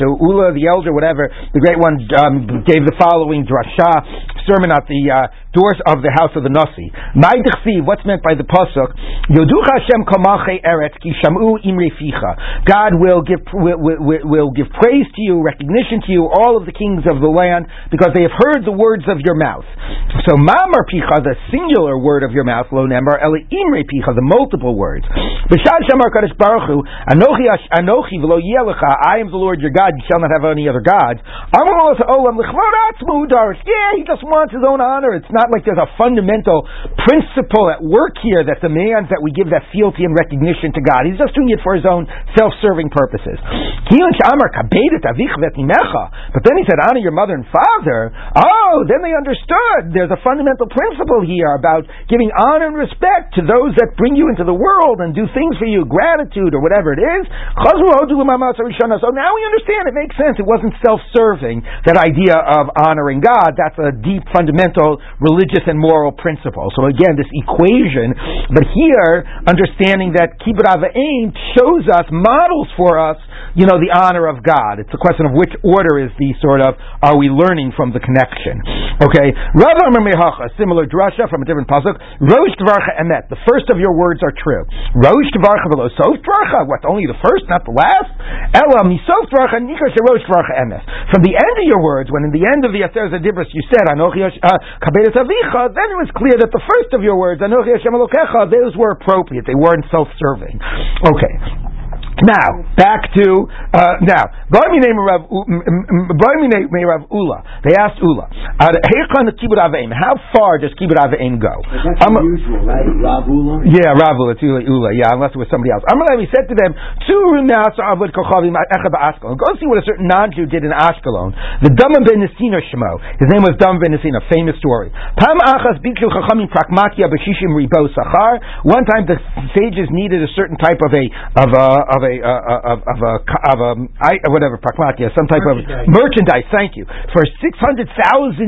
So Ula, the elder, whatever, the great one, um, gave the following drasha sermon at the uh, doors of the house of the Nasi. What's meant by the pasuk? Yoducha Hashem kamache eretz ki shamu. God will give will, will, will give praise to you, recognition to you, all of the kings of the land, because they have heard the words of your mouth. So mamar picha the singular word of your mouth, lo nemar, eli imre picha, the multiple words. B'shad shamar kadosh baruch hu, anochi anochi v'lo I am the Lord your God, you shall not have any other gods. Yeah, he just wants his own honor. It's not like there's a fundamental principle at work here that demands that we give that fealty and recognition to God. He's just doing it for his own self-serving purposes. But then he said, honor your mother and father. Oh, then they understood. There's a fundamental principle here about giving honor and respect to those that bring you into the world and do things for you, gratitude or whatever it is. So oh, now we understand. It makes sense. It wasn't self-serving. That idea of honoring God. That's a deep, fundamental religious and moral principle. So again, this equation. But here, understanding that kibbud aim shows us, models for us you know, the honor of God. It's a question of which order is the sort of, are we learning from the connection? Okay, Rav Amar Mehacha, similar drasha from a different pasuk, Rosh Dvarcha Emet, the first of your words are true. Rosh Dvarcha Velo Sof Dvarcha, what, only the first, not the last? Ela Misof Dvarcha Nikar Rosh Dvarcha Emet. From the end of your words, when in the end of the Aser Zadibris you said, Uh, Avicha, then it was clear that the first of your words, Anochi Hashem Elokecha, those were appropriate. They weren't self-serving. Okay. Now, back to, uh, now, Rav Ula. They asked Ula, how far does Kibbud Aveim go? That's Um, unusual, right? Rav Ula? Yeah, Rav Ula, it's Ula, Ula, yeah, unless it was somebody else. Amalei said to them, Go see what a certain non-Jew did in Ashkelon. The Dama ben Nesina Shemo. His name was Dama ben Nesina, famous story. Pam achas biklu chachamim prakmatia b'shishim ribo sachar. One time the sages needed a certain type of a, of a, of a, uh, of, of a, of a, I, whatever, prakmatia, some type Merchandise. of merchandise, thank you, for 600,000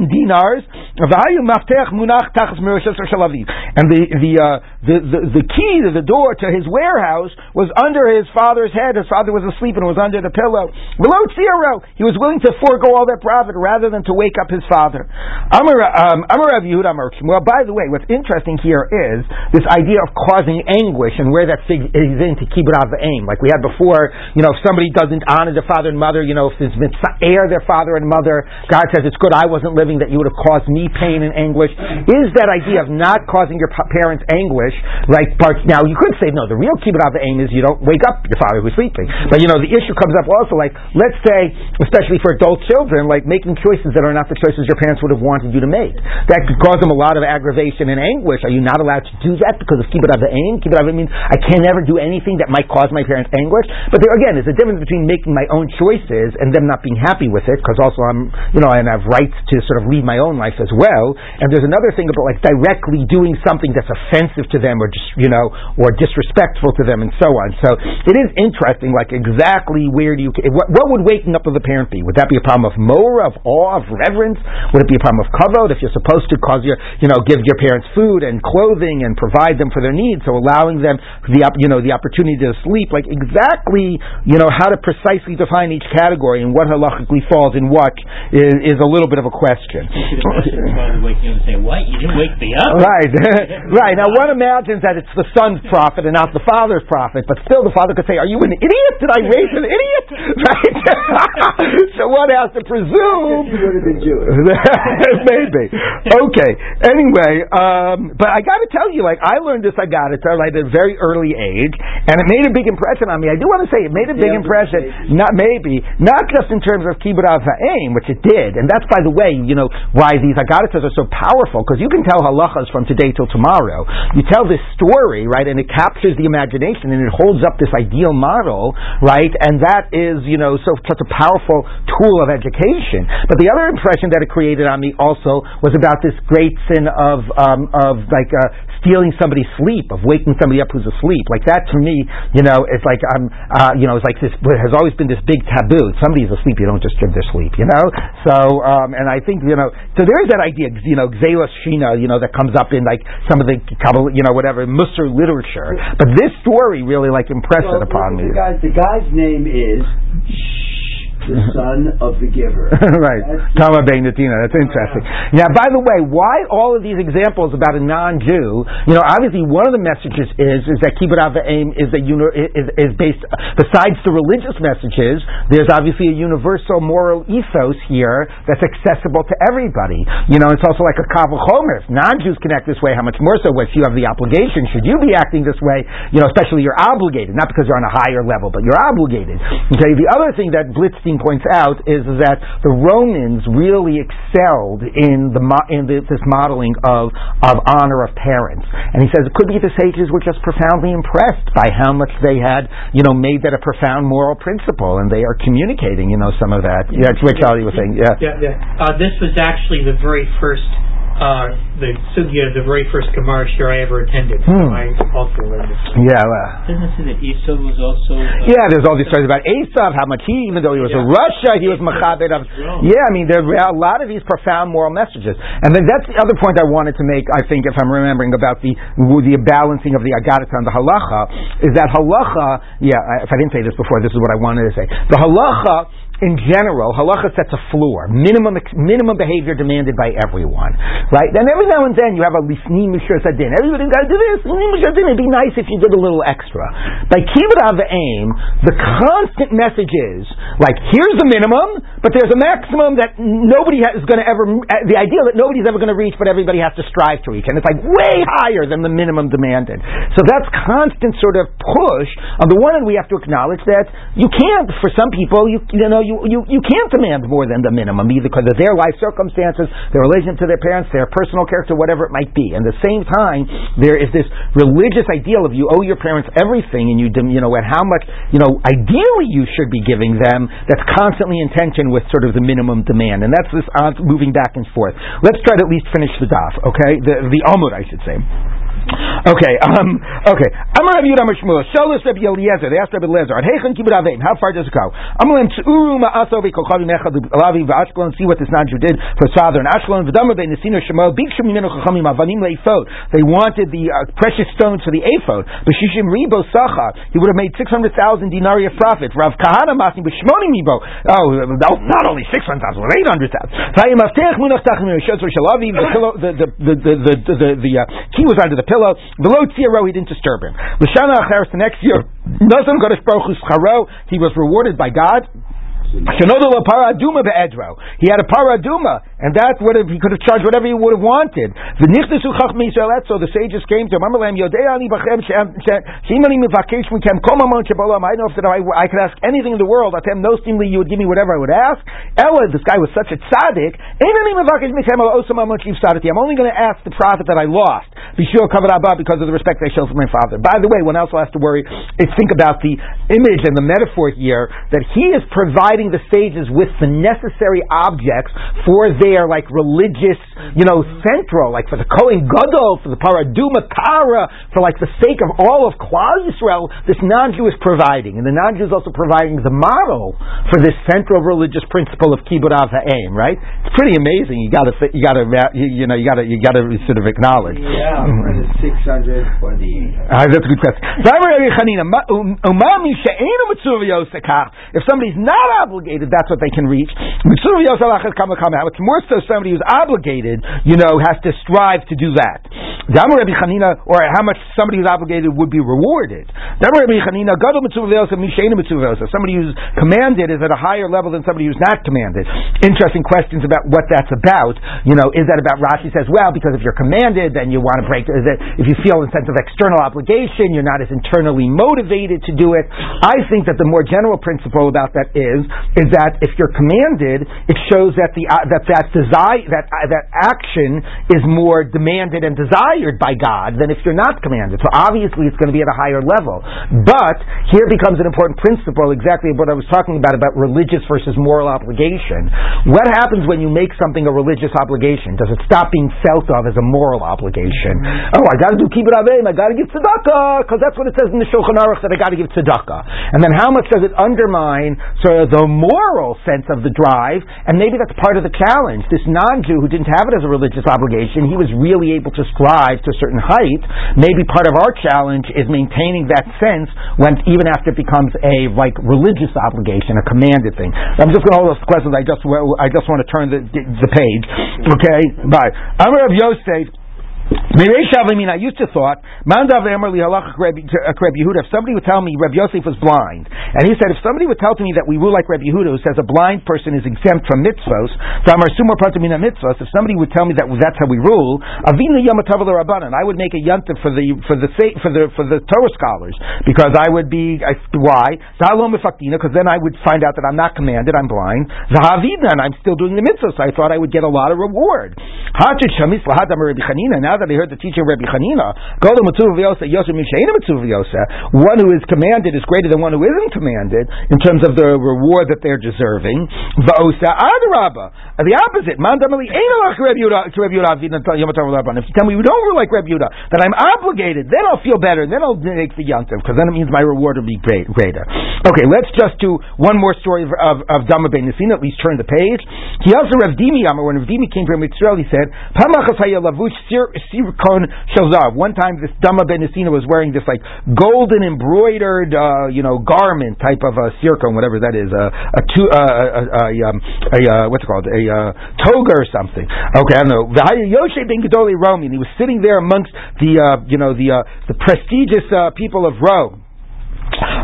dinars, V'hayu maftech munach tachas merushes or shalaviv. and the, the, uh, the, the, the key to the door to his warehouse was under his father's head. His father was asleep and was under the pillow. Below zero, he was willing to forego all that profit rather than to wake up his father. Amar um, Amar Yehuda Amar Shmuel. By the way, what's interesting here is this idea of causing anguish and where that fig is into kibbud av aim. Like we had before, you know, if somebody doesn't honor their father and mother, you know, if there's mitzvah their father and mother, God says it's good I wasn't living that you would have caused me pain and anguish. Is that idea of not causing your parents anguish, like part, now you could say no, the real kibbud av aim is you don't wake up your father who's sleeping. But you know, the issue comes up also like, let's say, especially for adult children, like making choices that are not the choices your parents would have wanted you to make. That could cause them a lot of aggravation and anguish. Are you not allowed to do that because of kibbud av aim? Kibbud av aim means I can never do anything that might cause my parents anguish. But there again, there's a difference between making my own choices and them not being happy with it, because also I'm, you know, and I have rights to sort of lead my own life as well. And there's another thing about like directly doing something that's offensive to them or just, you know, or disrespectful to them and so on. So it is interesting, like exactly where do you, what, what would waking up of the parent be? Would that be a problem of mora, of awe, of reverence? Would it be a problem of kavod if you're supposed to cause your, you know, give your parents food and clothing and provide them for their needs? So allowing them the, you know, the opportunity to sleep, like exactly, you know, how to precisely define each category and what halachically falls in what is, is a little bit of a question. You could imagine your father waking up and saying, "What? You didn't wake me up?" Right, right. Now one imagines that it's the son's profit and not the father's profit, but still the father could say, "Are you an idiot? Did I raise an idiot?" Right. so one has to presume. He would have been Jewish. Maybe. Okay. Anyway, um, but I got to tell you, like I learned this I got it like at a very early age, and it made a big impression on me. I do want to say it made a big Yeah, impression. Not maybe, not just in terms of kibbutz ha'aim, which it did, and that's by the way, you know, why these agaritas are so powerful because you can tell halachas from today till tomorrow. You tell this story, right, and it captures the imagination and it holds up this ideal model, right, and that is, you know, so such a powerful tool of education. But the other impression that it created on me also was about this great sin of um, of like uh, stealing somebody's sleep, of waking somebody up who's asleep. Like that to me, you know, it's like I'm, uh, you know, it's like this has always been this big taboo. If somebody's asleep, you don't just give their sleep, you know. So, um, and I think you know, so there is that idea, you know, Xelas Shina, you know, that comes up in like some of the Kabbalah, you know, whatever Musar literature. But this story really like impressed Well, it upon me. the Guy's, the guy's name is the son of the giver. right. Tama Bein Natina. That's interesting. Now, by the way, why all of these examples about a non-Jew? You know, obviously one of the messages is is that kibbutz Aim is a uni- is, is based besides the religious messages. There's obviously a universal moral ethos here that's accessible to everybody. You know, it's also like a Chomer. If non-Jews can act this way, how much more so if you have the obligation? Should you be acting this way? You know, especially you're obligated, not because you're on a higher level, but you're obligated. Okay. The other thing that Blidstein points out is that the Romans really excelled in the in the, this modeling of of honor of parents, and he says it could be the sages were just profoundly impressed by how much they had, you know, made that a profound moral principle, and they are communicating, you know, some of that. Yeah, it's Rich Ali was saying, yeah. Yeah, yeah. Uh, this was actually the very first uh, the sugya, the very first Gemara shir I ever attended. So Hmm. I also learned this. Yeah. Well, Doesn't it say that Esau was also? Uh, Yeah, there's all these stories about Esav, how much he, even though he was a Yeah. rasha, he was Machabed of. Yeah, I mean, there are a lot of these profound moral messages. And then that's the other point I wanted to make, I think, if I'm remembering, about the the balancing of the Agadah and the Halacha, is that Halacha, yeah, if I didn't say this before, this is what I wanted to say. The Halacha, in general, halacha sets a floor, minimum minimum behavior demanded by everyone, right? Then every now and then you have a lisni mishur sadin. Everybody's got to do this. sadin. It'd be nice if you did a little extra. By kibbud av aim, the constant message is like, here's the minimum, but there's a maximum that nobody is going to ever. uh, The ideal that nobody's ever going to reach, but everybody has to strive to reach, and it's like way higher than the minimum demanded. So that's constant sort of push. On the one hand, we have to acknowledge that you can't. For some people, you you know you, you, you can't demand more than the minimum, either because of their life circumstances, their relationship to their parents, their personal character, whatever it might be. And at the same time, there is this religious ideal of you owe your parents everything, and you you know and how much you know ideally you should be giving them. That's constantly in tension with sort of the minimum demand, and that's this uh, moving back and forth. Let's try to at least finish the daf, okay? The the Amud, I should say. Okay, um, okay. Amar Rabbi Yehuda Amar Shmuel. Shalos Rabbi Eliezer. They asked Rabbi Eliezer, "Ad heichen kibbud avein? How far does it go?" Amar Lem Tzuru Ma'aso V'Kolchavi Mechad Lavi V'Ashkelon. See what this Nadju did for his father in Ashkelon. Nesino Shemo. Chachamim Avanim. They wanted the uh, precious stones for the ephod. B'Shishim Ribo Sacha. He would have made six hundred thousand dinari of profit. Rav Kahana Masim B'Shmonim Ribo. Oh, no, not only six hundred thousand, but eight hundred thousand. V'Ayim Aftech Munach Shalavi. The the the the the the, the, the uh, was under the pillow. Below Tziro, he didn't disturb him. L'shana Acheres, the next year, Nazam Kodesh Baruch Hu he was rewarded by God. He had a paraduma, and that would have he could have charged whatever he would have wanted. So the sages came to him. I know if that I, I could ask anything in the world. Atem no seemingly you would give me whatever I would ask. Ella, this guy was such a tzaddik. I'm only going to ask the prophet that I lost. Because of the respect I show for my father. By the way, one also has to worry is think about the image and the metaphor here that he is providing the sages with the necessary objects for their like religious, you know, central, like for the Kohen Gadol, for the Paraduma Kara, for like the sake of all of Klal Yisrael, this non-Jew is providing, and the non-Jew is also providing the model for this central religious principle of Kibbud Av Ha'em, right? It's pretty amazing. You got to, you got to, you, know, you got to, you got to sort of acknowledge. Yeah, for the 600 for the. Uh, that's a good question. If somebody's not obligated, that's what they can reach. It's more so somebody who's obligated, you know, has to strive to do that. Or how much somebody who's obligated would be rewarded. Somebody who's commanded is at a higher level than somebody who's not commanded. Interesting questions about what that's about. You know, is that about Rashi says, well, because if you're commanded, then you want to break. Is it, if you feel a sense of external obligation, you're not as internally motivated to do it. I think that the more general principle about that is is that if you're commanded, it shows that the uh, that that desire that uh, that action is more demanded and desired by God than if you're not commanded. So obviously, it's going to be at a higher level. But here becomes an important principle, exactly what I was talking about about religious versus moral obligation. What happens when you make something a religious obligation? Does it stop being felt of as a moral obligation? Oh, I got to do kibbud aveim. I got to give tzedakah because that's what it says in the Shulchan Aruch that I got to give tzedakah. And then how much does it undermine sort of the moral sense of the drive? And maybe that's part of the challenge. This non-Jew who didn't have it as a religious obligation, he was really able to strive to a certain height. Maybe part of our challenge is maintaining that sense when even after it becomes a like religious obligation, a commanded thing. I'm just going to hold those questions. I just I just want to turn the the page. Okay, bye. Amar of Yosef. I used to thought, uh, Yehuda, if somebody would tell me Reb Yosef was blind, and he said, if somebody would tell to me that we rule like Reb Yehuda, who says a blind person is exempt from mitzvos, Damar Sumar Pratamina mitzvos, if somebody would tell me that that's how we rule, Avina Yamatavala Rabbanan, I would make a yontif for the for the for the for the Torah scholars because I would be I, why Zalom because then I would find out that I'm not commanded, I'm blind. And I'm still doing the mitzvahs. So I thought I would get a lot of reward. Now that they heard the teaching of Rabbi Matzuv One who is commanded is greater than one who isn't commanded in terms of the reward that they're deserving. V'osa Adarabba. The opposite. Mandamali Einalach Rabbi Yehuda, If you tell me you don't rule like Rabbi Yehuda, that I'm obligated, then I'll feel better, then I'll make the Yantiv, because then it means my reward will be great, greater. Okay, let's just do one more story of, of, of Dama Ben Nisin, at least turn the page. He also Rav Dimi Yamar, when Rav Dimi came from Israel, he said, One time this Dama Ben Nisina was wearing this like golden embroidered, uh, you know, garment type of a sirkon, whatever that is, a, a, a, a, a, um, a, uh, what's it called, a uh, toga or something. Okay, I don't know. Yoshe ben Gedoli Romi, he was sitting there amongst the, uh, you know, the, uh, the prestigious uh, people of Rome.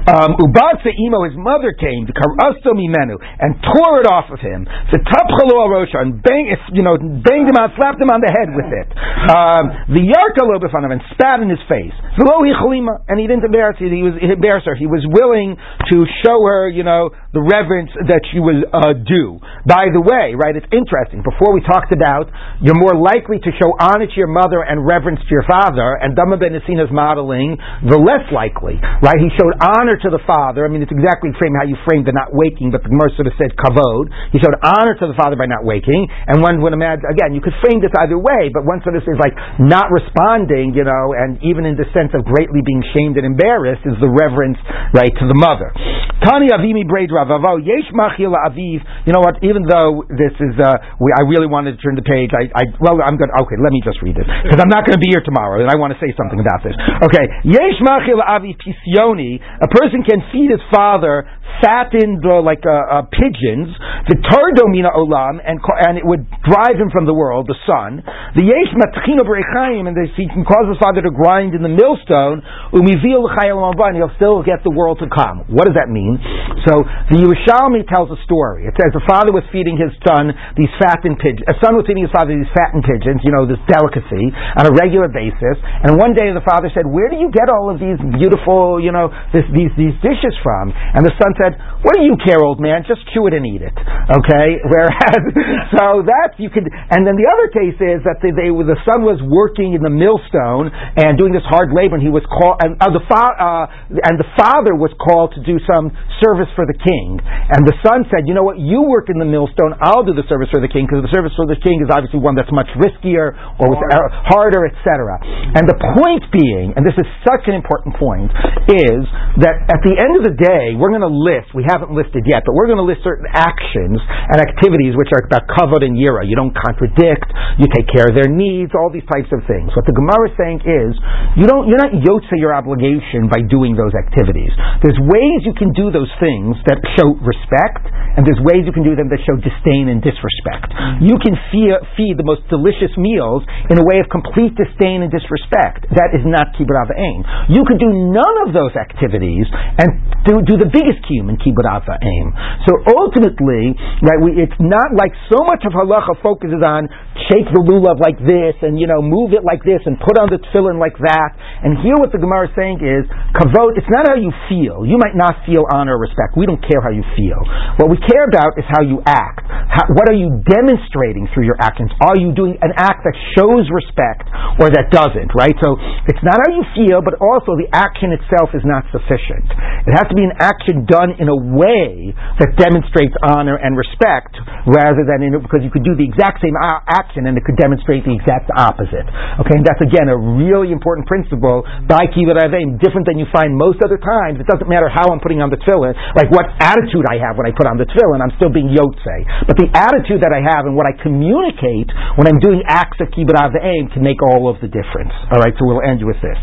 Um, Ubatsa Imo, his mother came, Karasto Mimenu, and tore it off of him. The Tapchalu Rosha, and bang, you know, banged him out, slapped him on the head with it. Um, the Yarkalo him and spat in his face. And he didn't embarrass her. He was embarrass her. He was willing to show her, you know, the reverence that you will uh, due. By the way, right, it's interesting. Before we talked about you're more likely to show honor to your mother and reverence to your father, and Dama Ben Asina's modeling, the less likely, right? He showed honor to the father. I mean, it's exactly frame how you framed the not waking, but the Gemara sort of said kavod. He showed honor to the father by not waking, and one would imagine again you could frame this either way, but one sort of says like not responding, you know, and even in the sense of greatly being shamed and embarrassed is the reverence right to the mother. Tani avimi braid aviv. You know what? Even though this is, uh, we, I really wanted to turn the page. I, I well, I'm good. Okay, let me just read it because I'm not going to be here tomorrow, and I want to say something about this. Okay, yesh machil aviv pisyoni. A person can feed his father fattened uh, like uh, uh, pigeons, the tardomina olam, and and it would drive him from the world, the sun. The yesh matchino berechaim, and he can cause his father to grind in the millstone. Umivil and he'll still get the world to come. What does that mean? So the Yerushalmi tells a story. It says the father was feeding his son these fattened pigeons. A son was feeding his father these fattened pigeons, you know, this delicacy on a regular basis. And one day the father said, "Where do you get all of these beautiful, you know, this, these these dishes from?" And the son said, said "What do you care, old man? Just chew it and eat it." Okay. Whereas, so that's you could. And then the other case is that they, they the son was working in the millstone and doing this hard labor, and he was called, and uh, the fa- uh, and the father was called to do some service for the king. And the son said, "You know what? You work in the millstone. I'll do the service for the king because the service for the king is obviously one that's much riskier or with, uh, harder, etc." And the point being, and this is such an important point, is that at the end of the day, we're going to list. We haven't listed yet, but we're going to list certain actions and activities which are about kavod and yira. You don't contradict. You take care of their needs. All these types of things. What the Gemara is saying is, you don't. You're not yotze your obligation by doing those activities. There's ways you can do those things that show respect, and there's ways you can do them that show disdain and disrespect. Mm-hmm. You can feed, feed the most delicious meals in a way of complete disdain and disrespect. That is not kibbud aim. You could do none of those activities and do, do the biggest kiyum in aim. So ultimately, right, we, it's not like so much of halacha focuses on shake the lulav like this and you know move it like this and put on the tefillin like that. And here, what the Gemara is saying is kavod. It's not how you feel. You might not feel honor or respect. We don't care how you feel. What we care about is how you act. How, what are you demonstrating through your actions? Are you doing an act that shows respect or that doesn't? Right. So it's not how you feel, but also the action itself is not sufficient. It has to be an action done in a way that demonstrates honor and respect, rather than in because you could do the exact same action and it could demonstrate the exact opposite. Okay, and that's again a really important principle by kibbud avim, different than you find most other times. It doesn't matter how I'm putting on the tefillin, like what attitude I have when I put on the tefillin, I'm still being yotze. But the attitude that I have and what I communicate when I'm doing acts of kibbud avim can make all of the difference. All right, so we'll end with this.